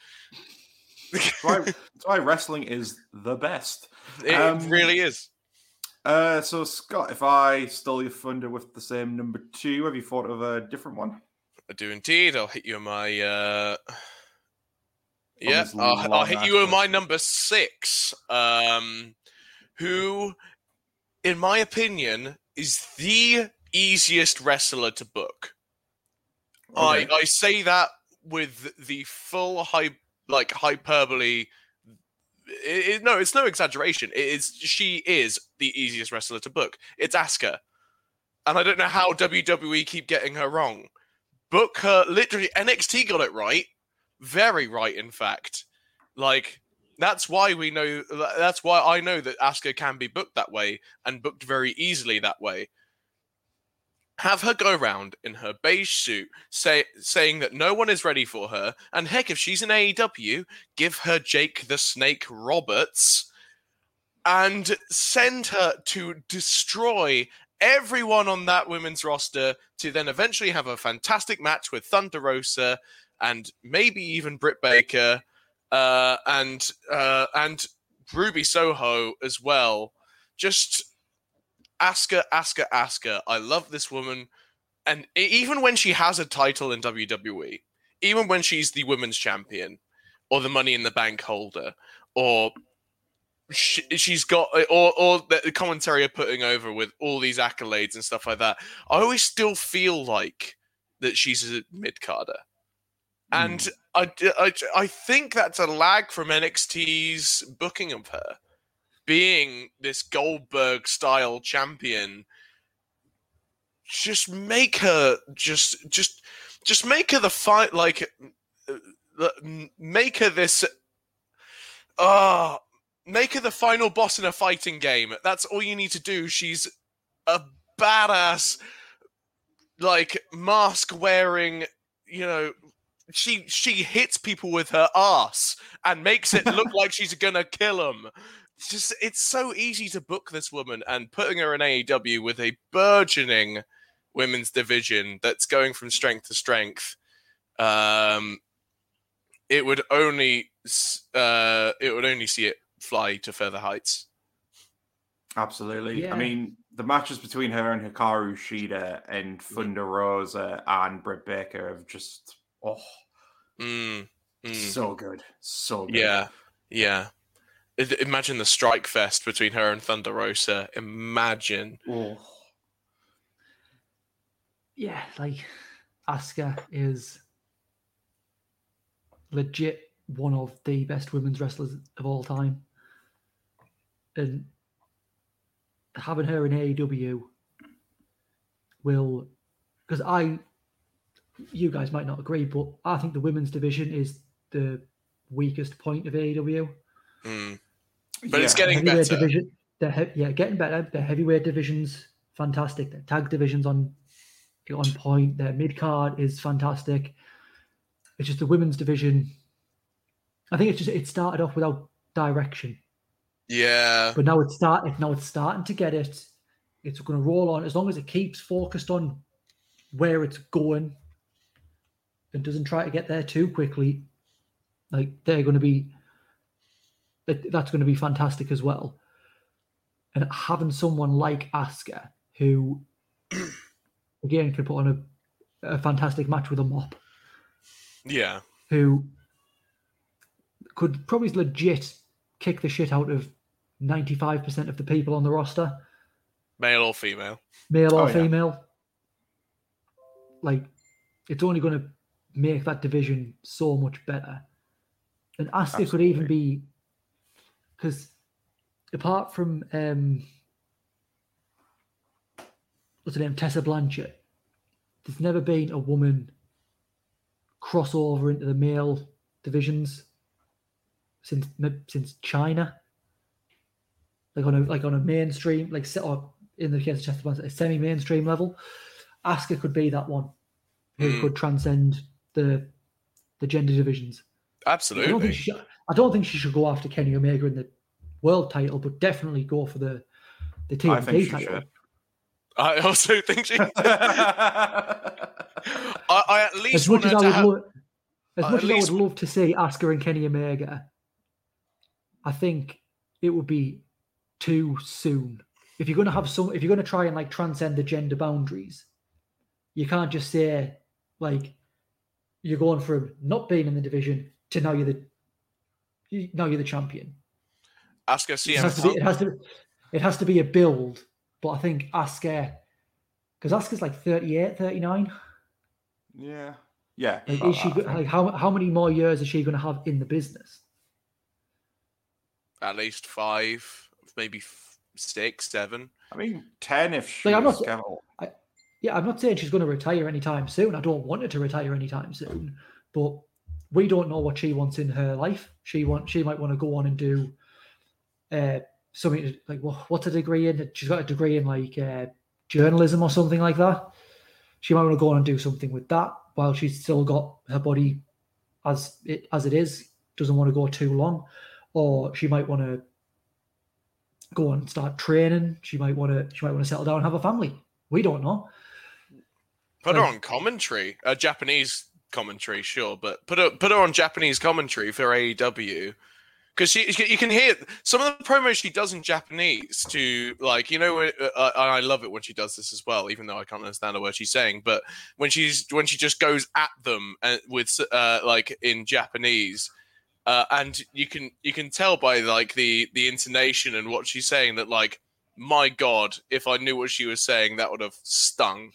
That's why, that's why wrestling is the best. It Um, really is. Uh, so Scott, if I stole your thunder with the same number two, have you thought of a different one? I do indeed. I'll hit you in my. Uh... Yeah, I'll, I'll hit you in my number six. Um, who, in my opinion, is the easiest wrestler to book. I, Okay. I say that with the full hy- like hyperbole. It, it- no, it's no exaggeration. It is she is the easiest wrestler to book. It's Asuka, and I don't know how WWE keep getting her wrong. Book her literally. NXT got it right, very right, in fact. Like that's why we know. That's why I know that Asuka can be booked that way and booked very easily that way have her go around in her beige suit, say, saying that no one is ready for her, and heck, if she's in AEW, give her Jake the Snake Roberts, and send her to destroy everyone on that women's roster to then eventually have a fantastic match with Thunder Rosa and maybe even Britt Baker uh, and uh, and Ruby Soho as well. Just Asuka, Asuka, Asuka. I love this woman. And even when she has a title in WWE, even when she's the women's champion or the money in the bank holder, or she, she's got, or, or the commentary are putting over with all these accolades and stuff like that, I always still feel like that she's a mid carder. Hmm. And I, I, I think that's a lag from NXT's booking of her being this Goldberg style champion, just make her just just just make her the fight like uh, uh, make her this ah make her the final boss in a fighting game. That's all you need to do. She's a badass like mask wearing, you know, she she hits people with her ass and makes it look like she's gonna kill them. It's just it's so easy to book this woman and putting her in AEW with a burgeoning women's division that's going from strength to strength. Um, it would only uh, it would only see it fly to further heights. Absolutely. Yeah. I mean, the matches between her and Hikaru Shida and Thunder Rosa and Britt Baker have just oh Mm, mm. so good, so good. Yeah, yeah. I- Imagine the strike fest between her and Thunder Rosa. Imagine. Oh, Yeah, like Asuka is legit one of the best women's wrestlers of all time. And having her in AEW will because I you guys might not agree, but I think the women's division is the weakest point of AEW. Mm. But it's getting heavyweight better. division, the he- yeah, getting better. The heavyweight division's fantastic. The tag division's on on point. The mid card is fantastic. It's just the women's division. I think it's just it started off without direction, Yeah. but now it's started. Now it's starting to get it. It's going to roll on as long as it keeps focused on where it's going and doesn't try to get there too quickly. Like they're going to be that- that's going to be fantastic as well. And having someone like Asuka, who again can put on a, a fantastic match with a mop, Yeah. who could probably legit kick the shit out of 95% of the people on the roster, Male or female. male or Oh, yeah. female. Like, it's only going to make that division so much better. And Asuka could even be, because apart from um, what's her name, Tessa Blanchard, there's never been a woman crossover into the male divisions since since China. Like on a like on a mainstream, like set or in the case of Tessa Blanchard, a semi-mainstream level. Asuka could be that one who Mm. could transcend the the gender divisions. I don't think Absolutely. she I don't think she should go after Kenny Omega in the world title, but definitely go for the the I think TNT she title. should. I also think she. I, I at least As much as I would, have. lo- as uh, much at as I would love to see Asuka and Kenny Omega, I think it would be too soon. if you're going to have some, if you're going to try and like transcend the gender boundaries, you can't just say like you're going from not being in the division to now you're the you, now you're the champion. Asuka It has, to be, it has to it has to be a build, but I think Asuka because Asuka's like 38, 39. Yeah. Yeah. Like, is she that, I go- think. like how how many more years is she going to have in the business? At least five, maybe six, seven. I mean, 10 if she Like, I'm was not- Kevin. Yeah, I'm not saying she's going to retire anytime soon. I don't want her to retire anytime soon, but we don't know what she wants in her life. She want she might want to go on and do uh, something like what, what's a degree in? She's got a degree in like uh, journalism or something like that. She might want to go on and do something with that while she's still got her body as it as it is. Doesn't want to go too long, or she might want to go and start training. She might want to she might want to settle down and have a family. We don't know. Put her Like- on commentary, a Japanese commentary, sure, but put her put her on Japanese commentary for AEW because she you can hear some of the promos she does in Japanese to like you know uh, uh, I love it when she does this as well, even though I can't understand a word she's saying. But when she's when she just goes at them uh, with uh, like in Japanese. Uh, and you can you can tell by like the the intonation and what she's saying that like my god if i knew what she was saying that would have stung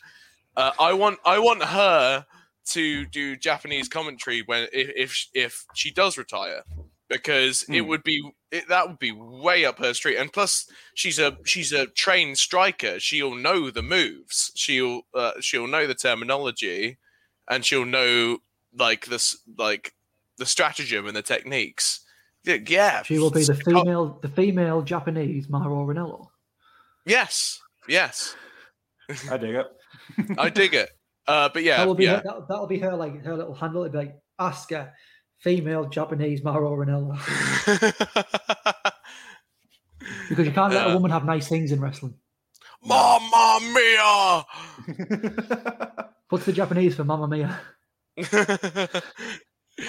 I want I want her to do Japanese commentary when if if, if she does retire because it Hmm. would be it, that would be way up her street. And plus she's a she's a trained striker. She'll know the moves. She'll uh, she'll know the terminology and she'll know like this like the stratagem and the techniques. Yeah, yeah. She will be the female, the female Japanese Mauro Ranallo. yes. Yes. I dig it. I dig it uh but yeah that will be yeah her, that, that'll be her like her little handle. It'll be like Asuka, female Japanese Mauro Ranallo. Because you can't let Yeah. a woman have nice things in wrestling. Mamma mia! What's the Japanese for Mamma Mia?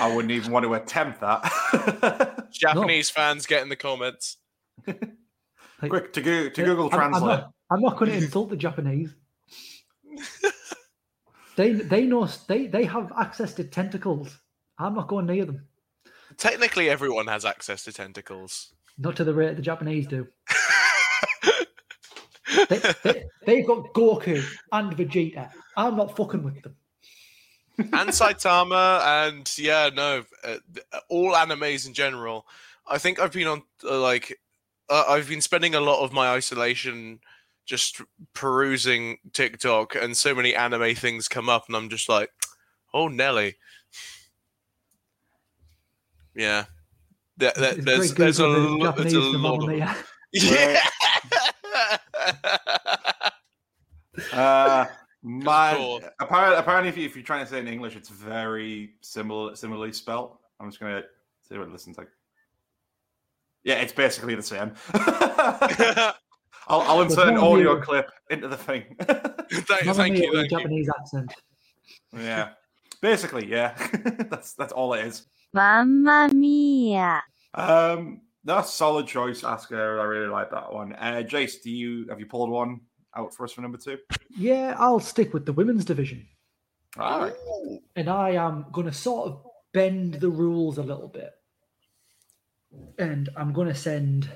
I wouldn't even want to attempt that. Japanese fans get in the comments. Like, Quick to, go, to Google I'm- I'm Translate. not, I'm not going to insult the Japanese. They they know they they have access to tentacles. I'm not going near them. Technically, everyone has access to tentacles. Not to the rate the Japanese do. They, they, they've got Goku and Vegeta. I'm not fucking with them. and Saitama, and yeah, no, uh, all animes in general. I think I've been on uh, like uh, I've been spending a lot of my isolation just perusing TikTok, and so many anime things come up, and I'm just like, oh Nelly, yeah. There, there- It's there's there's a, lo- there's a lot of Mia. yeah. Uh, my apparently, apparently, if, you, if you're trying to say it in English, it's very similar, similarly spelt. I'm just gonna see what it listens like. Yeah, it's basically the same. I'll, I'll insert an audio Mia- clip into the thing. thank, Mamma thank you, with a thank you. Japanese accent. yeah, basically, yeah. that's that's all it is. Mamma mia. Um, that's solid choice, Asuka. I really like that one. Uh, Jace, do you have you pulled one out for us for number two? Yeah, I'll stick with the women's division. All right. and I am going to sort of bend the rules a little bit. And I'm going to send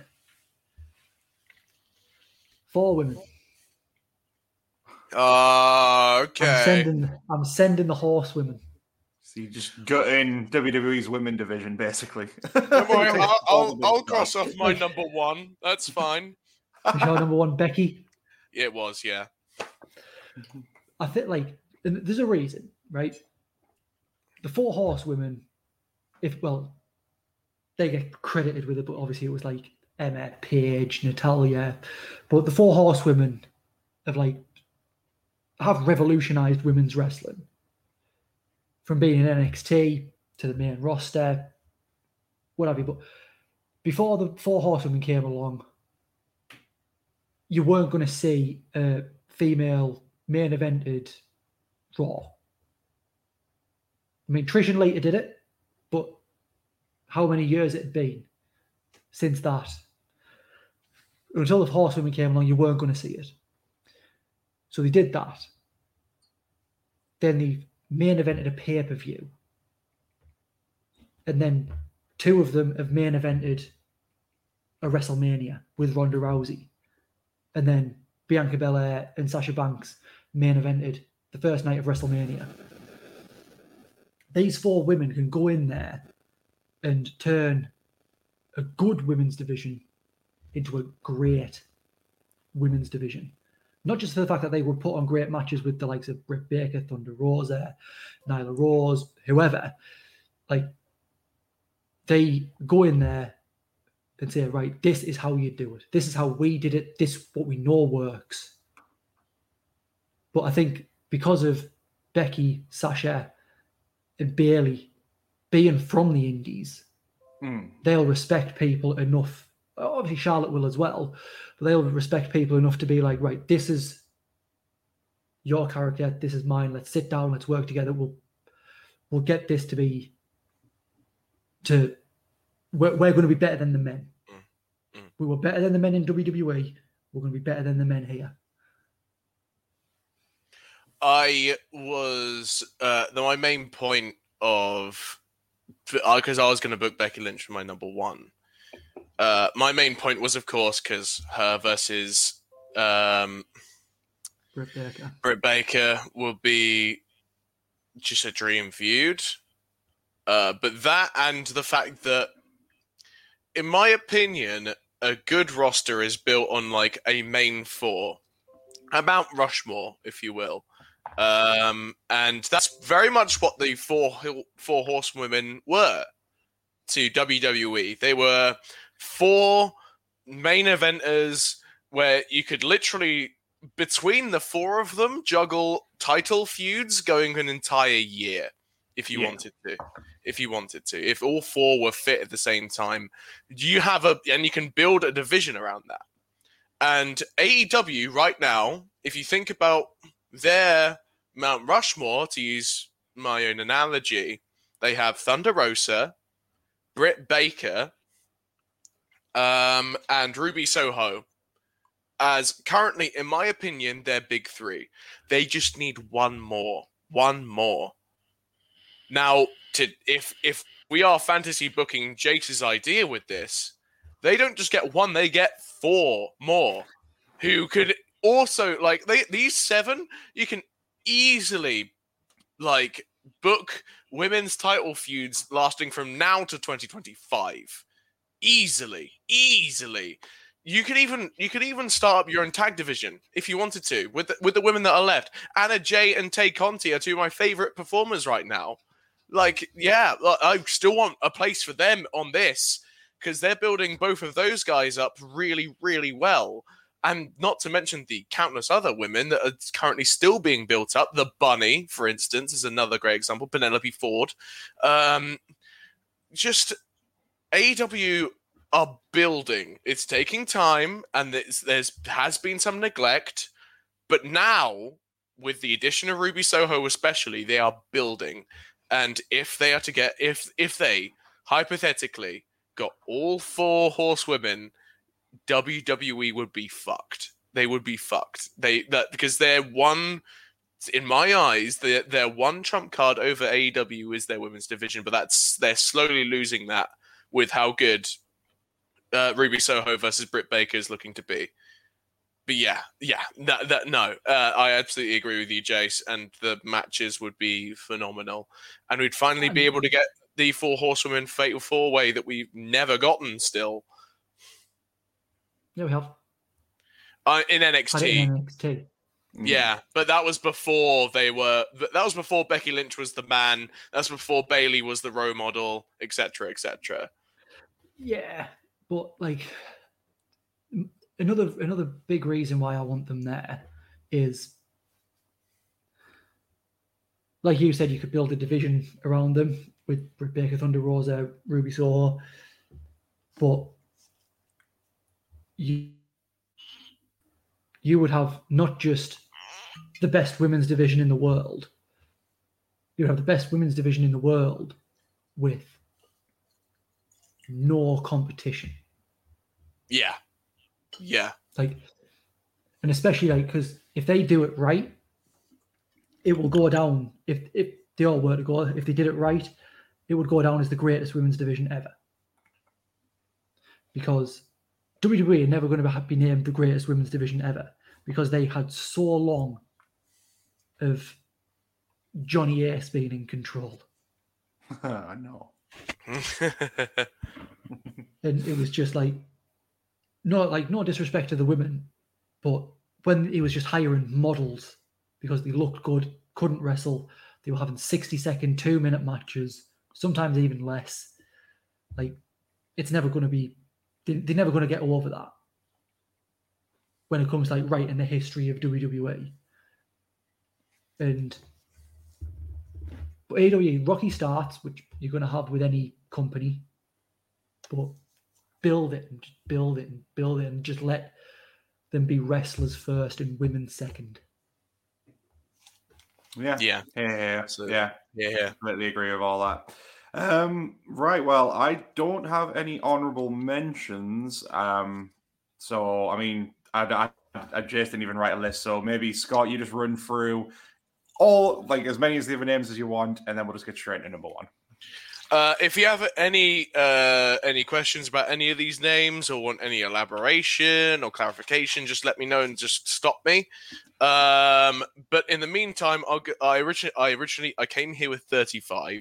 four women. Uh, I'm okay. sending I'm sending the horsewomen. So you just gut in WWE's women division, basically. Don't worry, I'll, all I'll, I'll cross off my number one. That's fine. Is your number one Becky? It was, yeah. I think like there's a reason, right? The four horsewomen, if well, they get credited with it, but obviously it was like Emma, Paige, Natalya. But the four horsewomen have like have revolutionized women's wrestling. From being in NXT to the main roster, what have you. But before the four horsewomen came along, you weren't going to see a female main evented Raw. I mean, Trish and did it, but how many years it had been since that? Until the horsewomen came along, you weren't going to see it. So they did that. Then the main evented a pay per view. And then two of them have main evented a WrestleMania with Ronda Rousey. And then Bianca Belair and Sasha Banks main evented the first night of WrestleMania. These four women can go in there and turn a good women's division into a great women's division. Not just for the fact that they would put on great matches with the likes of Britt Baker, Thunder Rosa, Nyla Rose, whoever. Like they go in there and say, right, this is how you do it. This is how we did it. This what we know works. But I think because of Becky, Sasha, and Bayley being from the Indies, Mm. they'll respect people enough. Obviously, Charlotte will as well, but they'll respect people enough to be like, right, this is your character, this is mine. Let's sit down, let's work together. We'll we'll get this to be to we're, we're going to be better than the men. Mm, mm. We were better than the men in WWE. We're going to be better than the men here. I was uh, the, my main point of because I was going to book Becky Lynch for my number one. Uh, my main point was, of course, because her versus um, Britt Baker. Britt Baker will be just a dream feud. Uh, but that and the fact that, in my opinion, a good roster is built on like a main four, a Mount Rushmore, if you will. Um, and that's very much what the four four horsewomen were to WWE. They were four main eventers where you could literally between the four of them juggle title feuds going an entire year if you Yeah. wanted to if you wanted to if all four were fit at the same time you have a and you can build a division around that and AEW right now if you think about their Mount Rushmore to use my own analogy they have Thunder Rosa Britt Baker um, and Ruby Soho as currently, in my opinion, they're big three. They just need one more, one more. Now, to if if we are fantasy booking Jace's idea with this, they don't just get one; they get four more, who could also like they these seven. You can easily like book women's title feuds lasting from now to 2025 easily easily you could even you could even start up your own tag division if you wanted to with the, with the women that are left anna jay and tay conti are two of my favorite performers right now like yeah i still want a place for them on this because they're building both of those guys up really really well and not to mention the countless other women that are currently still being built up. The Bunny, for instance, is another great example. Penelope Ford. Um, just AEW are building. It's taking time, and there's, there's has been some neglect, but now with the addition of Ruby Soho, especially, they are building. And if they are to get, if if they hypothetically got all four horsewomen WWE would be fucked. They would be fucked. They that because they're one in my eyes, their their one trump card over AEW is their women's division, but that's they're slowly losing that with how good uh, Ruby Soho versus Britt Baker is looking to be. But yeah, yeah, that that no, uh, I absolutely agree with you, Jace, and the matches would be phenomenal, and we'd finally be able to get the four horsewomen fatal four way that we've never gotten still. Yeah, we have Uh, in NXT, in NXT. Mm. yeah, but that was before they were. That was before Becky Lynch was the man. That's before Bayley was the role model, etc., etc. Yeah, but like another another big reason why I want them there is like you said, you could build a division around them with Britt Baker, Thunder Rosa, Ruby Soho, but you you would have not just the best women's division in the world. You have the best women's division in the world with no competition. Yeah, Yeah. Like, and especially like because if they do it right, it will go down. If if they all were to go, if they did it right, it would go down as the greatest women's division ever. Because WWE are never going to be named the greatest women's division ever because they had so long of Johnny Ace being in control. I know. and it was just like no like no disrespect to the women but when he was just hiring models because they looked good couldn't wrestle they were having 60 second two minute matches sometimes even less like it's never going to be they, they're never going to get over that when it comes to like writing the history of WWE and but AEW rocky starts which you're going to have with any company but build it and just build it and build it and just let them be wrestlers first and women second. Yeah. yeah. Yeah. Yeah. Absolutely. yeah. Yeah. Yeah. completely agree with all that. Um, right. Well, I don't have any honorable mentions. Um, so I mean, I, I, I just didn't even write a list. So maybe Scott, you just run through all like as many as the other names as you want, and then we'll just get straight into number one. Uh, if you have any uh, any questions about any of these names or want any elaboration or clarification, just let me know and just stop me. Um, but in the meantime, I'll g- I originally I originally I came here with thirty five.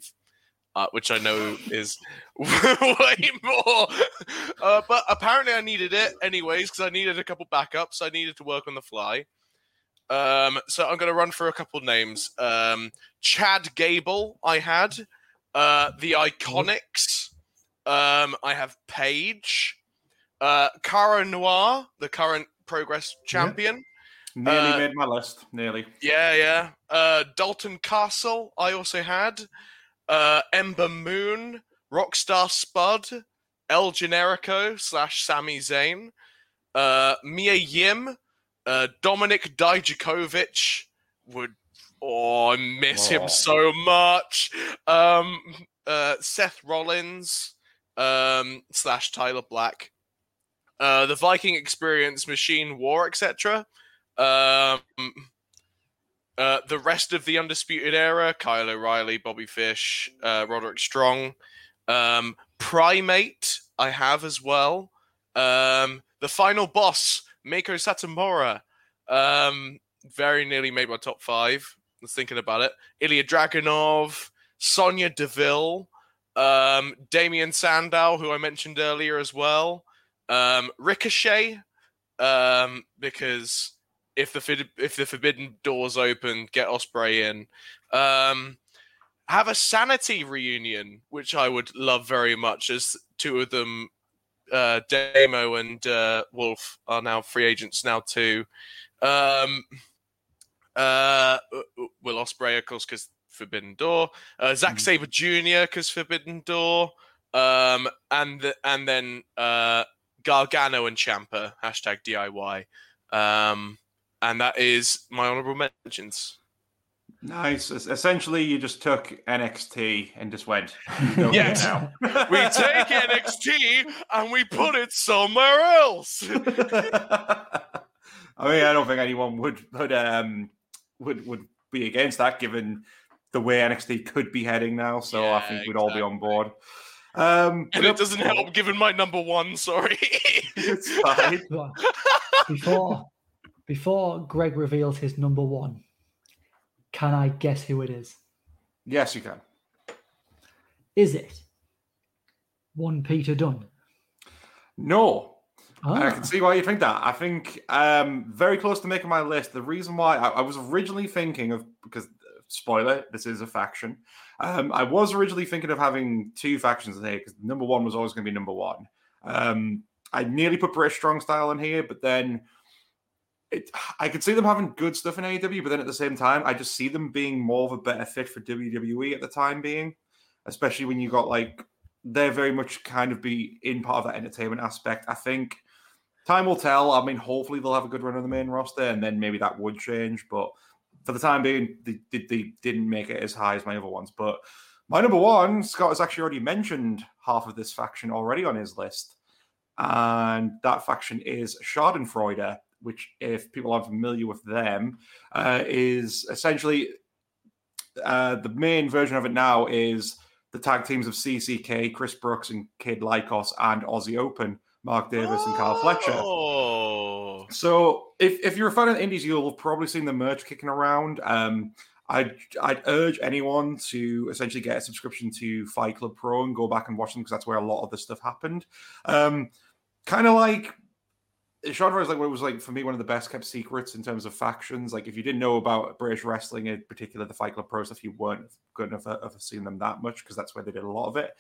Uh, which I know is way more, uh, but apparently I needed it anyways because I needed a couple backups. I needed to work on the fly. Um, so I'm going to run through a couple names. Um, Chad Gable, I had. Uh, the Iconics. Um, I have Paige. Uh, Cara Noir, the current Progress champion. Nearly Uh, made my list. Nearly. Yeah, yeah. Uh, Dalton Castle, I also had. Uh, Ember Moon, Rockstar Spud, El Generico slash Sami Zayn, uh, Mia Yim, uh, Dominik Dijakovic would. Oh, I miss Oh. him so much. Um, uh, Seth Rollins um, slash Tyler Black, uh, the Viking Experience, Machine War, etc. Um, uh, the rest of the Undisputed Era, Kyle O'Reilly, Bobby Fish, uh, Roderick Strong, um, Primate, I have as well. Um, the final boss, Meiko Satomura, um, very nearly made my top five. I was thinking about it. Ilja Dragunov, Sonya Deville, um, Damien Sandow, who I mentioned earlier as well, um, Ricochet, um, because if the if the forbidden doors open, get Ospreay in. Um, have a sanity reunion, which I would love very much, as two of them, uh, Damo and uh, Wolf, are now free agents now too. Um, uh, Will Ospreay, of course, because Forbidden Door. Uh, Zack Sabre Jr. because Forbidden Door. Um, and the, and then uh, Gargano and Ciampa hashtag DIY. Um, and that is my honorable mentions. Nice. Essentially, you just took NXT and just went. "You go here Yes. now." We take NXT and we put it somewhere else. I mean, I don't think anyone would would um would would be against that, given the way NXT could be heading now. So I think we'd all be on board. Um, and it doesn't help given my number one, sorry. It's fine. Before before Greg reveals his number one, can I guess who it is? Yes, you can. Is it one Peter Dunne? No, I Ah, can see why you think that. I think um, very close to making my list. The reason why I, I was originally thinking of because spoiler, this is a faction. Um, I was originally thinking of having two factions in here because number one was always going to be number one. Um, I nearly put British Strong Style in here, but then it, I could see them having good stuff in AEW, but then at the same time, I just see them being more of a better fit for WWE at the time being, especially when you got like they're very much kind of be in part of that entertainment aspect. I think time will tell. I mean, hopefully they'll have a good run on the main roster, and then maybe that would change. But for the time being, they, they, they didn't make it as high as my other ones. But my number one, Scott has actually already mentioned half of this faction already on his list. and that faction is Schadenfreude, which, if people aren't familiar with them, uh, is essentially uh, the main version of it now is the tag teams of CCK, Chris Brooks and Kid Lycos, and Aussie Open, Mark Davis and Carl Fletcher. Oh, So if, if you're a fan of the indies, you'll have probably seen the merch kicking around. Um, I'd I'd urge anyone to essentially get a subscription to Fight Club Pro and go back and watch them because that's where a lot of this stuff happened. Um, kind of like genre is like what was like for me one of the best kept secrets in terms of factions. Like if you didn't know about British wrestling, in particular the Fight Club Pro stuff, you weren't good enough uh, of seeing them that much because that's where they did a lot of it.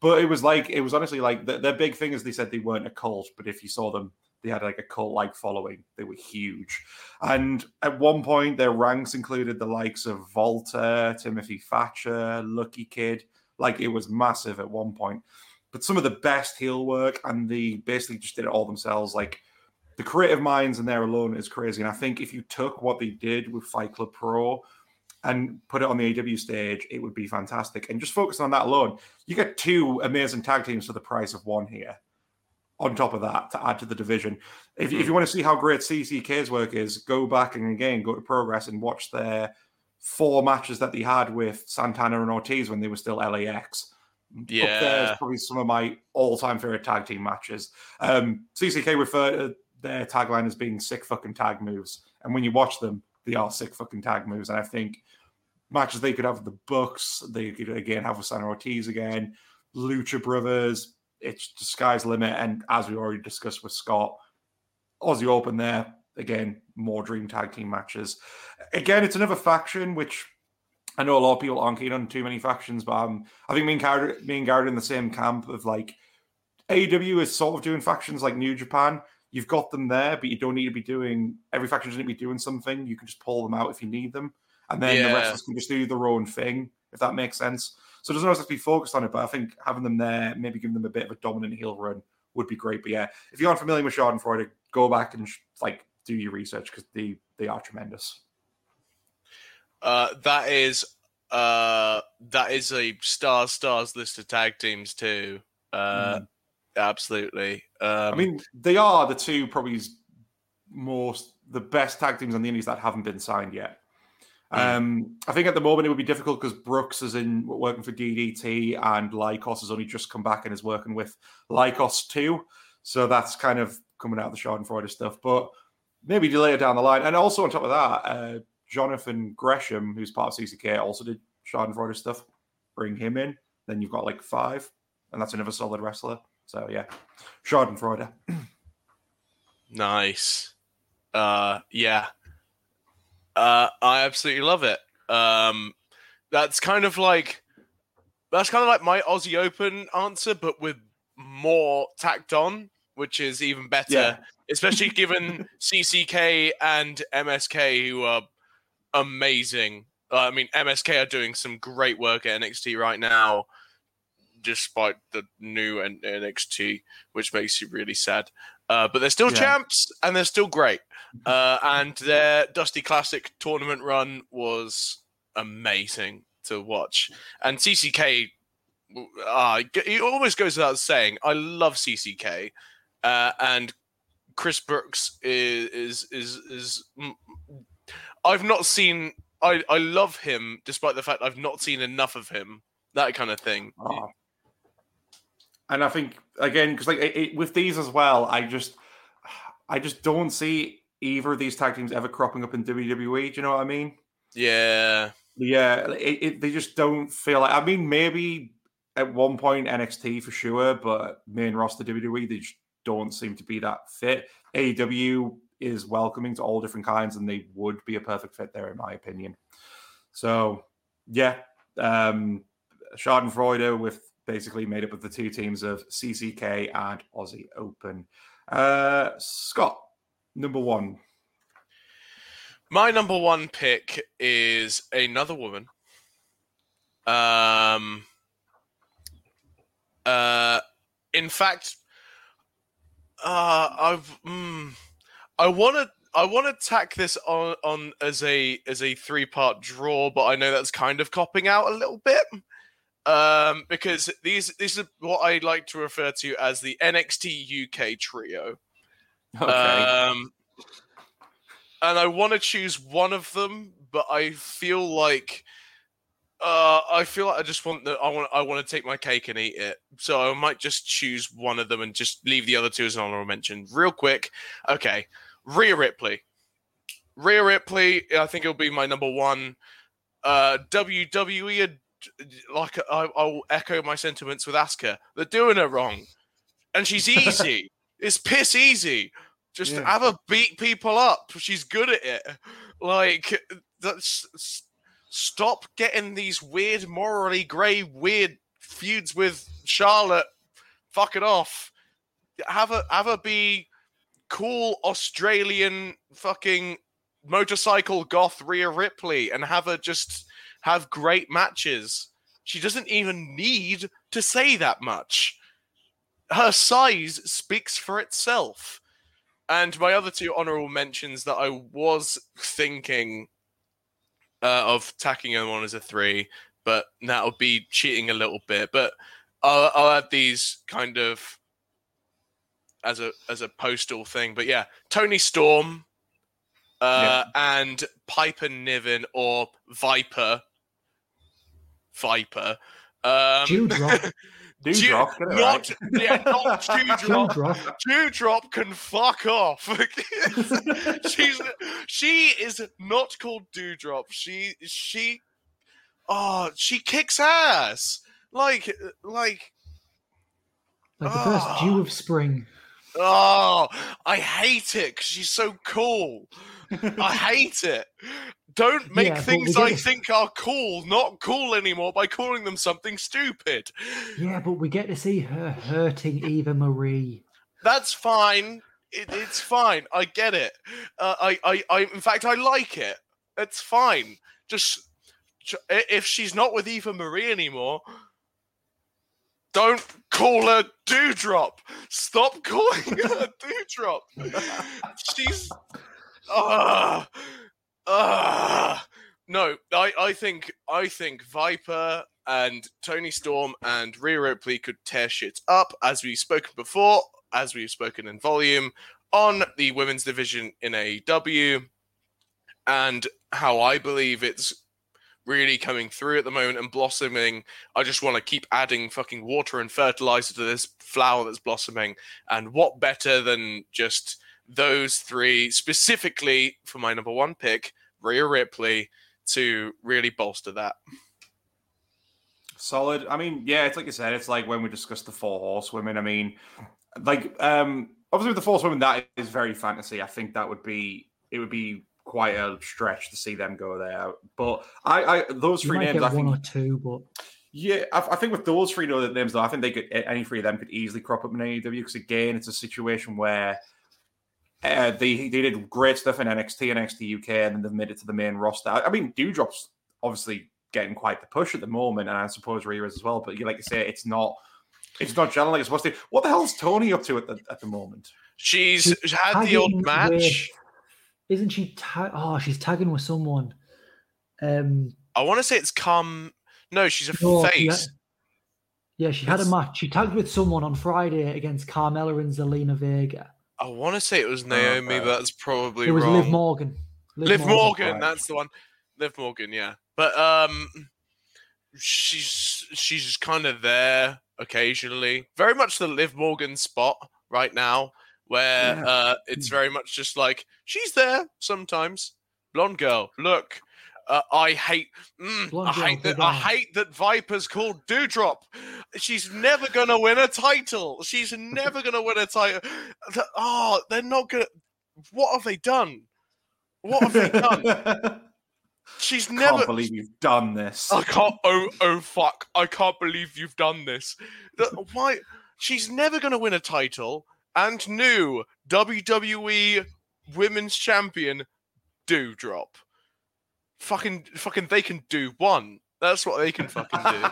But it was like it was honestly like the, their big thing is they said they weren't a cult, but if you saw them, they had like a cult like following. They were huge, and at one point their ranks included the likes of Volta, Timothy Thatcher, Lucky Kid. Like it was massive at one point. But some of the best heel work, and they basically just did it all themselves. Like the creative minds in there alone is crazy. And I think if you took what they did with Fight Club Pro and put it on the AEW stage, it would be fantastic. And just focus on that alone, you get two amazing tag teams for the price of one here. On top of that, to add to the division, if, if you want to see how great CCK's work is, go back and again go to Progress and watch their four matches that they had with Santana and Ortiz when they were still LAX. Up there Yeah. probably some of my all-time favorite tag team matches. Um, CCK refer to their tagline as being sick fucking tag moves, and when you watch them, they are sick fucking tag moves. And I think matches they could have with the Bucks, they could again have with Santana Ortiz again, Lucha Brothers. It's the sky's limit, and as we already discussed with Scott, Aussie Open there again, more dream tag team matches. Again, it's another faction which I know a lot of people aren't keen on too many factions, but um, I think me and Garrod, me and Garrod in the same camp of like AEW is sort of doing factions like New Japan. You've got them there, but you don't need to be doing every faction doesn't need to be doing something. You can just pull them out if you need them, and then the Yeah. wrestlers can just do their own thing, if that makes sense. So it doesn't always have to be focused on it, but I think having them there, maybe giving them a bit of a dominant heel run would be great. But yeah, if you aren't familiar with Schadenfreude, go back and like do your research because they they are tremendous. uh, that is uh, that is a star stars list of tag teams too. Uh, Absolutely. Um. I mean, they are the two probably most the best tag teams on the Indies that haven't been signed yet. Um, I think at the moment it would be difficult because Brookes is in working for DDT and Lykos has only just come back and is working with Lykos too. So that's kind of coming out of the Schadenfreude stuff. But maybe later down the line. And also on top of that, uh, Jonathan Gresham, who's part of CCK, also did Schadenfreude stuff. Bring him in. Then you've got like five, and that's another solid wrestler. So yeah, Schadenfreude. Nice. Uh yeah. Uh I absolutely love it. Um that's kind of like that's kind of like my Aussie Open answer, but with more tacked on, which is even better. Yeah. Especially given CCK and MSK who are amazing. Uh, I mean MSK are doing some great work at NXT right now, despite the new N- NXT, which makes you really sad. Uh, but they're still Yeah. champs and they're still great. Uh, and their Dusty Classic tournament run was amazing to watch. And CCK, uh, it almost goes without saying, I love CCK. Uh, and Chris Brookes is is is, is I've not seen. I I love him despite the fact I've not seen enough of him. That kind of thing. Oh. And I think again, because like it, it- with these as well, I just, I just don't see either of these tag teams ever cropping up in WWE. Do you know what I mean? Yeah. Yeah, it, they just don't feel like. I mean, maybe at one point NXT for sure, but main roster WWE they just don't seem to be that fit. AEW is welcoming to all different kinds, and they would be a perfect fit there, in my opinion. So, yeah, um, Schadenfreude with basically made up of the two teams of CCK and Aussie Open. Uh, Scott, number one. My number one pick is another woman. Um. Uh, in fact, uh, I've mm, I want to I want to tack this on on as a as a three part draw, but I know that's kind of copping out a little bit. Um, because these these are what I like to refer to as the NXT UK trio. Okay. Um, and I want to choose one of them, but I feel like uh, I feel like I just want the I want I want to take my cake and eat it. So I might just choose one of them and just leave the other two as an honorable mention. Real quick, okay, Rhea Ripley. Rhea Ripley, I think it'll be my number one. Uh, WWE, like I, I'll echo my sentiments with Asuka. They're doing her wrong, and she's easy. it's piss easy. Just Yeah. have her beat people up. She's good at it. Like that's stop getting these weird, morally grey, weird feuds with Charlotte. Fuck it off. Have her have her be cool Australian fucking motorcycle goth Rhea Ripley and have her just have great matches. She doesn't even need to say that much. Her size speaks for itself. And my other two honorable mentions that I was thinking uh, of tacking them on as a three, but that would be cheating a little bit. But I'll, I'll add these kind of as a as a postal thing. But yeah, Toni Storm uh, and Piper Niven or Viper. Viper. Um, Doudrop. Doudrop, get it not right. yeah, not Doudrop. Doudrop. Doudrop can fuck off. She's she is not called Doudrop. She she oh she kicks ass. Like like Like the first dew of spring. Oh I hate it 'cause she's so cool. I hate it. Don't make Yeah, things I think are cool not cool anymore by calling them something stupid. Yeah, but we get to see her hurting Eva Marie. That's fine. It, it's fine. I get it. Uh, I, I, I, in fact, I like it. It's fine. Just if she's not with Eva Marie anymore, don't call her Doudrop. Stop calling her Doudrop. She's. Ah. Ah. No, I, I think I think Viper and Toni Storm and Rhea Ripley could tear shit up, as we've spoken before, as we've spoken in volume, on the women's division in AEW, and how I believe it's really coming through at the moment and blossoming. I just want to keep adding fucking water and fertilizer to this flower that's blossoming. And what better than just those three, specifically for my number one pick, Rhea Ripley, to really bolster that. Solid. I mean, yeah, it's like you said, it's like when we discussed the four horsewomen. I mean, like um obviously with the four horsewomen, that is very fantasy. I think that would be it would be quite a stretch to see them go there. But I, I those You three might names, get I one think or two, but Yeah, I, I think with those three other names, though, I think they could any three of them could easily crop up in AEW because again, it's a situation where uh, they they did great stuff in NXT and NXT UK, and then they've made it to the main roster. I, I mean, Doudrop's obviously getting quite the push at the moment, and I suppose Rhea is as well. But like you say, it's not it's not gelling like it's supposed to. What the hell's Toni up to at the at the moment? She's She's had the old tagging match. With- isn't she? Ta- oh, she's tagging with someone. Um, I want to say it's come. No, she's a no, she face. had- yeah, she had a match. She tagged with someone on Friday against Carmella and Zelina Vega. I want to say it was Naomi, okay. but that's probably It was wrong. Liv Morgan. Liv Morgan, right. that's the one. Liv Morgan, yeah. But um, she's she's just kind of there occasionally. Very much the Liv Morgan spot right now, where Yeah. uh, it's very much just like she's there sometimes. Blonde girl, look. Uh, I hate. Mm, I hate that. I hate that Viper's called Doudrop. She's never gonna win a title. She's never gonna win a title. Oh, they're not gonna. What have they done? What have they done? She's Never never. believe you've done this. I can't. Oh, oh, fuck! I can't believe you've done this. Why? She's never going to win a title. And new WWE Women's Champion, Doudrop. Fucking, fucking, they can do one. That's what they can fucking do.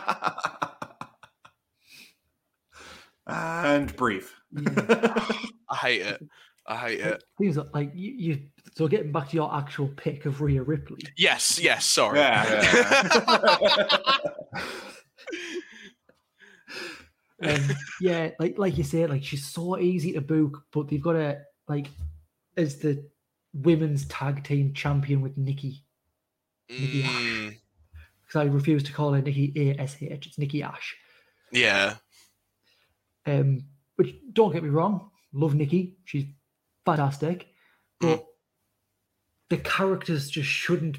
and breathe. I hate it. I hate it. Things like, like you, you. So getting back to your actual pick of Rhea Ripley. Yes, yes. Sorry. Yeah, um, yeah, like like you said, like she's so easy to book, but they've got to like as the women's tag team champion with Nikki. Nikki Ash. Mm, Because I refuse to call her Nikki Ash. It's Nikki Ash. yeah. Um, which don't get me wrong, love Nikki. She's fantastic, but the characters just shouldn't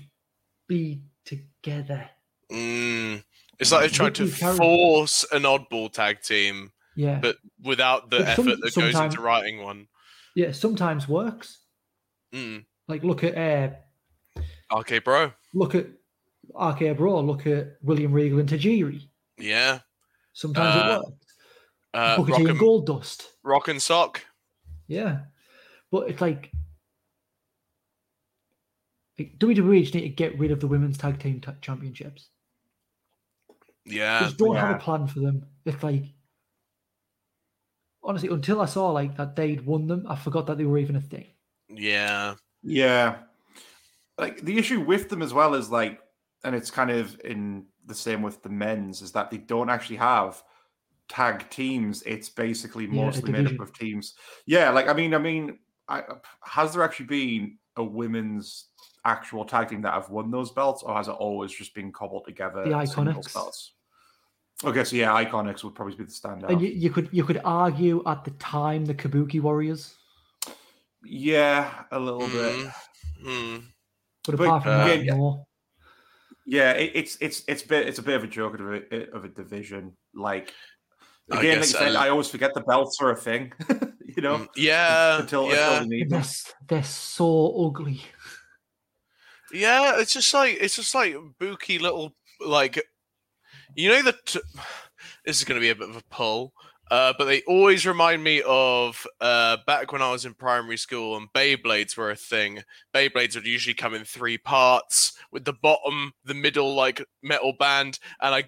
be together. Mm. It's like they're trying to force an oddball tag team, Yeah, but without the But some- effort that goes into writing one. yeah. Sometimes works. Mm. Like look at uh, Okay, bro. look at RK Bro. Look at William Regal and Tajiri. Yeah. Sometimes Uh, it works. Uh, Booker rock, T and Gold Dust. rock and sock. Yeah, but it's like, like WWE just need to get rid of the women's tag team ta- championships. Yeah. just don't have a plan for them. It's like honestly, until I saw like that they'd won them, I forgot that they were even a thing. Yeah. Yeah. Like the issue with them as well is like, and it's kind of in the same with the men's, is that they don't actually have tag teams. It's basically Yeah, mostly made up of teams. Yeah, like I mean, I mean, I, has there actually been a women's actual tag team that have won those belts, or has it always just been cobbled together? The singles Iconics. belts? Okay, so yeah, Iconics would probably be the standout. And you, you could you could argue at the time the Kabuki Warriors, yeah, a little bit. Mm. Mm. but But, apart from uh, that, yeah. no. Yeah, it, it's it's it's bit it's a bit of a joke of a of a division. Like I again, like you said, uh, I always forget the belts are a thing. you know, Mm. Yeah. until, yeah. until they need They're, they're so ugly. Yeah, it's just like it's just like booky little like you know that this is going to be a bit of a pull, uh, but they always remind me of uh, back when I was in primary school and Beyblades were a thing. Beyblades would usually come in three parts with the bottom, the middle like metal band, and I.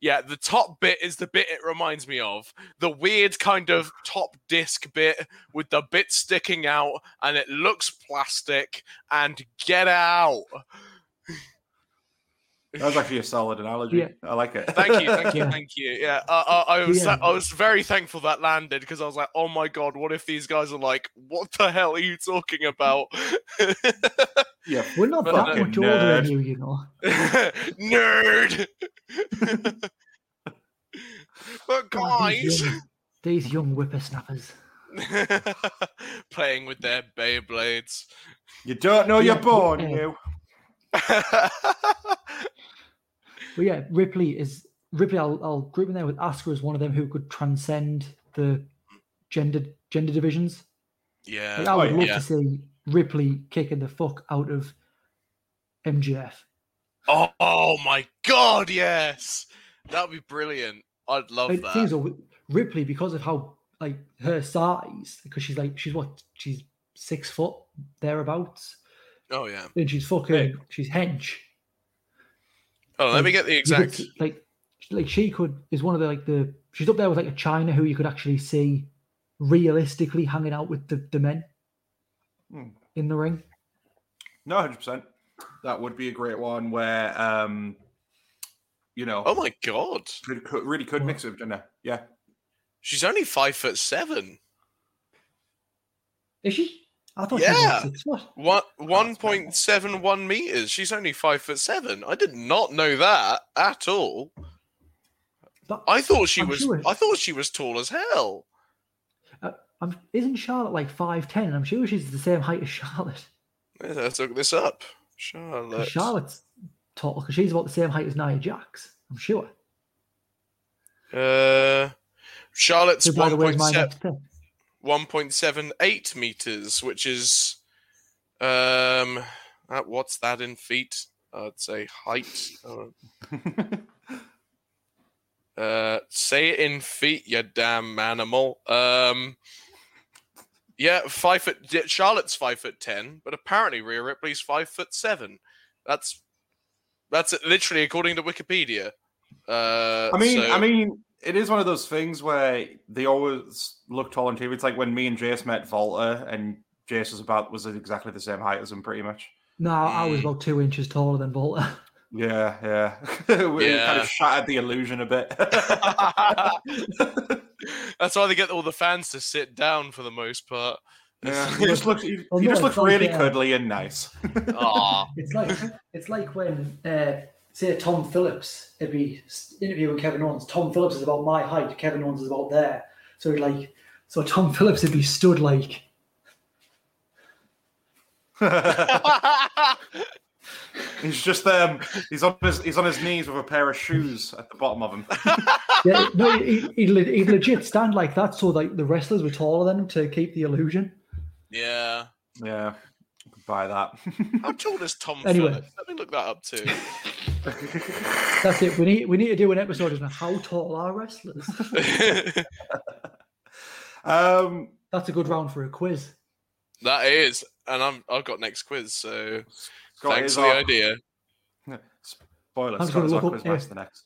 Yeah, the top bit is the bit it reminds me of. The weird kind of top disc bit with the bit sticking out and it looks plastic and get out. That was actually a solid analogy. Yeah. I like it. Thank you, thank you, Yeah. thank you. Yeah, uh, I, I was Yeah. I was very thankful that landed because I was like, oh my god, what if these guys are like, what the hell are you talking about? yeah, We're not But, that uh, much older than you, you know. Nerd. but God, these guys, young, these young whippersnappers. playing with their Beyblades. you don't know Yeah, you're born. yeah. You. But yeah, Ripley is Ripley. I'll, I'll group in there with Asuka as one of them who could transcend the gender gender divisions. yeah. Like, I would Oh, love yeah. to see Ripley kicking the fuck out of MJF. Oh, oh my god, yes. That'd be brilliant. I'd love Like, that. things are Ripley because of how like her size, because she's like she's what she's six foot thereabouts, Oh yeah. and she's fucking she's hench. Oh, let me get the you could exact. like like she could is one of the like the she's up there with like a Chyna who you could actually see realistically hanging out with the, the men Hmm. in the ring. No, hundred percent. That would be a great one where, um, you know, Oh my god. could, could, really could mix it, didn't it? Yeah. She's only five foot seven. Is she? I thought she was Yeah. six foot. One one point seven one meters. She's only five foot seven. I did not know that at all. But I thought she I'm was. sure- I thought she was tall as hell. I'm, isn't Charlotte like five ten? I'm sure she's the same height as Charlotte. Let's look this up. Charlotte. Charlotte's tall because she's about the same height as Nia Jax. I'm sure. Uh, Charlotte's So by the way, 1.78 meters, which is um, uh, what's that in feet? I'd say height. Uh, Uh, say it in feet, you damn animal. Um, yeah, five foot. Charlotte's five foot ten, but apparently Rhea Ripley's five foot seven. That's that's literally according to Wikipedia. Uh, I mean, so- I mean, it is one of those things where they always look tall on TV. It's like when me and Jace met Volta, and Jace was about was exactly the same height as him, pretty much. No, I was Mm. about two inches taller than Volta. Yeah, yeah. we Yeah. kind of shattered the illusion a bit. That's why they get all the fans to sit down for the most part. yeah, you just look, you, Well, you no, just look it's like, really uh, cuddly and nice. Aw. It's like it's like when uh, say Tom Phillips would be interviewing Kevin Owens. Tom Phillips is about my height. Kevin Owens is about there. So he'd like so Tom Phillips would be stood like he's just um, he's on his he's on his knees with a pair of shoes at the bottom of him. yeah, no, he, he'd, he'd legit stand like that so like the wrestlers were taller than him to keep the illusion. yeah. yeah, buy that. How tall is Tom Anyway. Phillips? Let me look that up too. That's it. We need we need to do an episode on how tall are wrestlers. um, That's a good round for a quiz. that is, and I'm I've got next quiz, so Scott thanks for the our- idea. Spoiler: I'm just Scott gonna is our look up quizmaster next.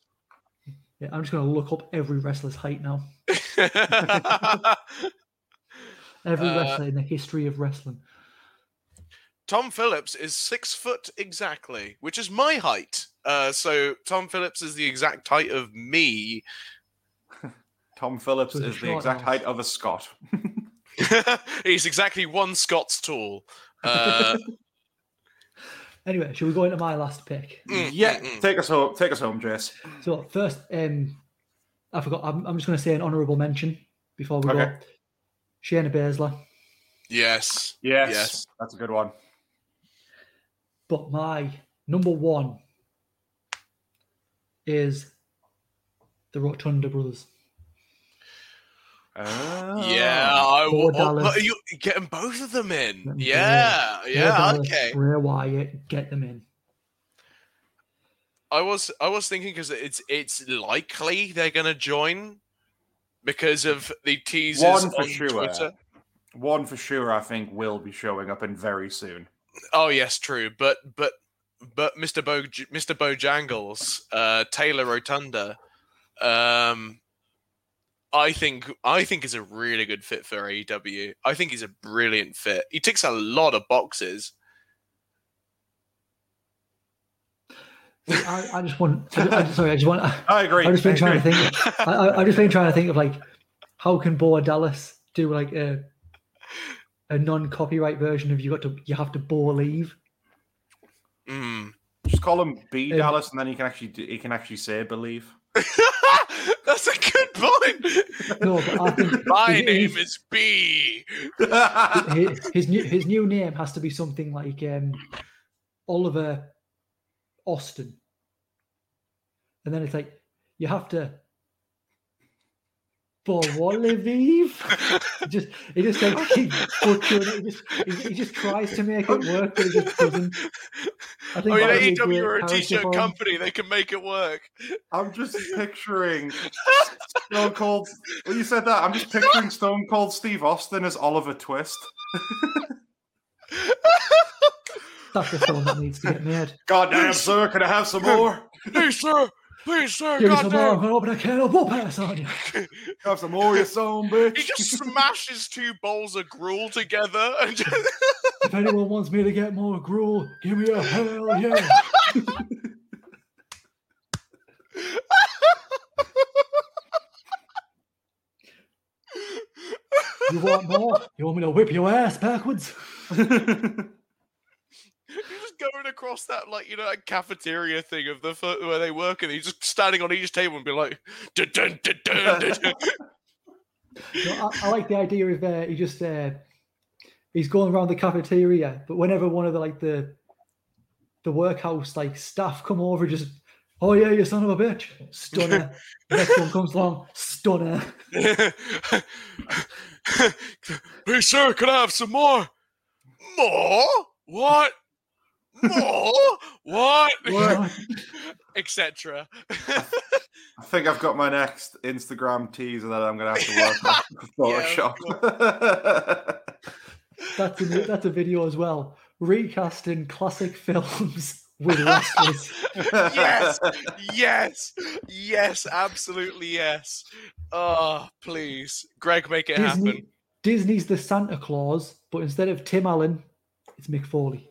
Yeah, I'm just going to look up every wrestler's height now. Every Uh, wrestler in the history of wrestling. Tom Phillips is six foot exactly, which is my height. Uh, so Tom Phillips is the exact height of me. Tom Phillips So he's a is the exact house. height of a Scot. He's exactly one Scots tall. Uh, Anyway, shall we go into my last pick? mm, yeah, mm, mm. take us home. Take us home, Jace. So first, um, I forgot. I'm, I'm just going to say an honourable mention before we go. Okay. Shayna Baszler, Yes. Yes, Yes. that's a good one. but my number one is the Rotunda brothers. Ah. Yeah, I Bo will. Oh, are you getting both of them in? Them Yeah, Bray yeah, Dallas, okay. Bray Wyatt, get them in. I was I was thinking because it's it's likely they're gonna join because of the teasers One for on sure. Twitter. One for sure, I think, will be showing up in very soon. Oh yes, true. But but but Mr. Bo Mr. Bojangles, uh, Taylor Rotunda, um, I think I think is a really good fit for AEW. I think he's a brilliant fit. He ticks a lot of boxes. I, I just want. I, I, sorry, I just want. I agree. I've just been I trying to think. I, I, I've just been trying to think of like, how can Bo Dallas do like a a non-copyright version of you got to you have to believe. Mm. Just call him B Um, Dallas, and then he can actually do, he can actually say believe. That's a good point. No, but I think My his- name his- is B. his, his new his new name has to be something like um, Oliver Austin, and then it's like you have to. Bolivive. just he just like keep butchering it. He just he, he just tries to make it work, but he just doesn't. I I think mean, that a AEW great are a character t-shirt for company; they can make it work. I'm just picturing Stone Cold. When you said that, I'm just picturing Stone Cold Steve Austin as Oliver Twist. That's the film that needs to get made. Goddamn, sir, can I have some more? Please, sir. Please, sir. Give me some more. I'm Goddamn. gonna open a can of whoop ass on you. Have some more, you son bitch. He just smashes two bowls of gruel together and just. If anyone wants me to get more gruel, give me a hell yeah. You want more? You want me to whip your ass backwards? Going across that, like, you know, that cafeteria thing of the where they work, and he's just standing on each table and be like, dun, dun, dun. No, I, I like the idea of uh, he just uh, he's going around the cafeteria, but whenever one of the like the the workhouse like staff come over, just oh yeah, you son of a bitch, stunner. Next one comes along, stunner. hey, sir, can I have some more? More? What? More? what? What? Etc. I think I've got my next Instagram teaser that I'm going to have to work on Yeah, Photoshop. That's a, that's a video as well. Recasting classic films with wrestlers. yes, yes, yes, absolutely yes. Oh, please, Greg, make it happen. Disney's the Santa Claus, but instead of Tim Allen, it's Mick Foley.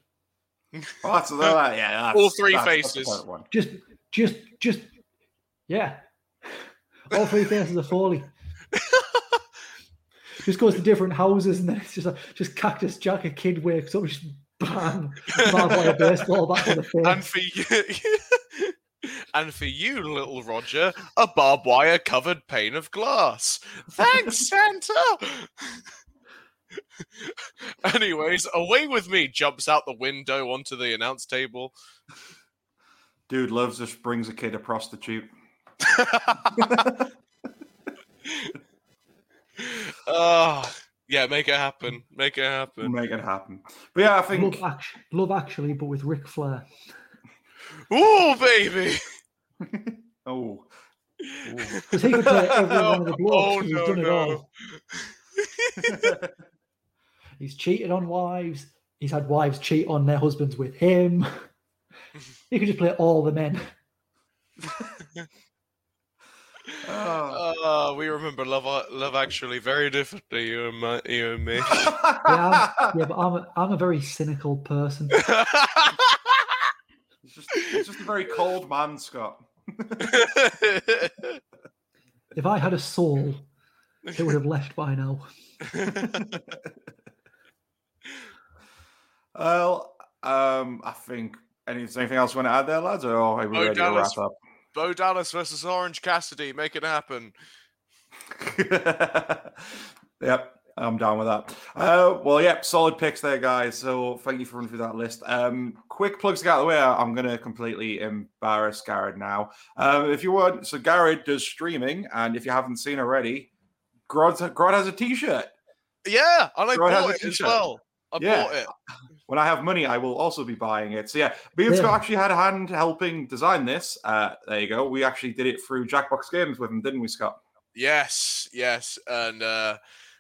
Oh, that's, that, yeah, that's, All three that's, that's faces. point one. Just, just, just, yeah. All three faces are Foley. just goes to different houses, and then it's just like, just Cactus Jack, a kid wakes up, just bang, barbed wire baseball back in the face. And for you, and for you, little Roger, a barbed wire covered pane of glass. Thanks, Santa. Anyways, away with me jumps out the window onto the announce table. Dude loves just brings a kid a prostitute. Ah, yeah, make it happen. Make it happen. Make it happen. But yeah, I think Love, Act- Love Actually, but with Ric Flair. Ooh, baby. oh, Because he could play every one of the blocks. Oh, 'cause he's no, no. All. He's cheated on wives. He's had wives cheat on their husbands with him. he could just play all the men. oh. Uh, we remember Love Love Actually very differently, you and, my, you and me. Yeah, I'm, yeah but I'm a, I'm a very cynical person. He's just, he's just a very cold man, Scott. If I had a soul, it would have left by now. Well, um, I think any, anything else you want to add there, lads, or are we Oh, ready to Dallas. wrap Bo Dallas versus Orange Cassidy, make it happen. yep, I'm down with that. Uh, well, yep, solid picks there, guys. So thank you for running through that list. Um, quick plugs to get out of the way. I'm going to completely embarrass Garrod now. Um, if you want, so Garrod does streaming, and if you haven't seen already, Garrod, Garrod has a T-shirt. Yeah, I has bought it as well. I Yeah. bought it. When I have money, I will also be buying it. So yeah, me and Scott Yeah. actually had a hand helping design this. Uh, there you go. We actually did it through Jackbox Games with him, didn't we, Scott? Yes, yes, and uh,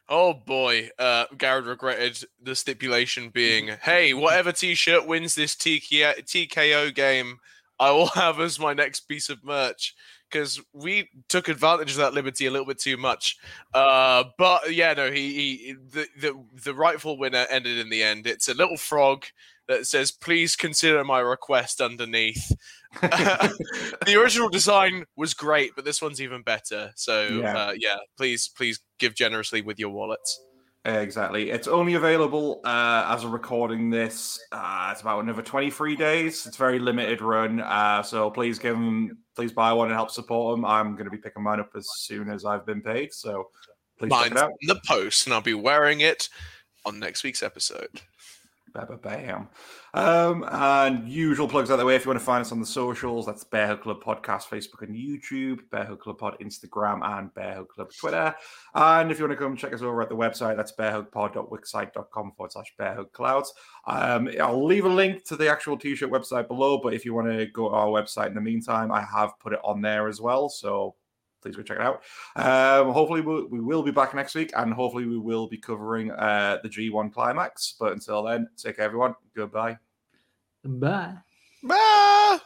oh boy, uh, Garrod regretted the stipulation being, "Hey, whatever T-shirt wins this TK- TKO game, I will have as my next piece of merch." Because we took advantage of that liberty a little bit too much, uh, but yeah, no, he, he the, the the rightful winner ended in the end. It's a little frog that says, "Please consider my request" underneath. the original design was great, but this one's even better. So Yeah. uh, yeah, please, please give generously with your wallets. Exactly. It's only available uh, as a recording this. Uh, it's about another 23 days. It's very limited run. Uh, so please give them, please buy one and help support them. I'm going to be picking mine up as soon as I've been paid. So please check it out. in the post, and I'll be wearing it on next week's episode. Bam. Um, and usual plugs out the way. If you want to find us on the socials, that's Bear Hug Club Podcast, Facebook and YouTube, Bear Hug Club Pod, Instagram, and Bear Hug Club Twitter. And if you want to come check us over at the website, that's bearhugpod.wixsite.com forward slash bearhug clouds. Um, I'll leave a link to the actual t shirt website below, but if you want to go to our website in the meantime, I have put it on there as well. So please go check it out. Um, hopefully, we'll, we will be back next week, and hopefully, we will be covering uh, the G1 climax. But until then, take care, everyone. Goodbye. Bye. Bye.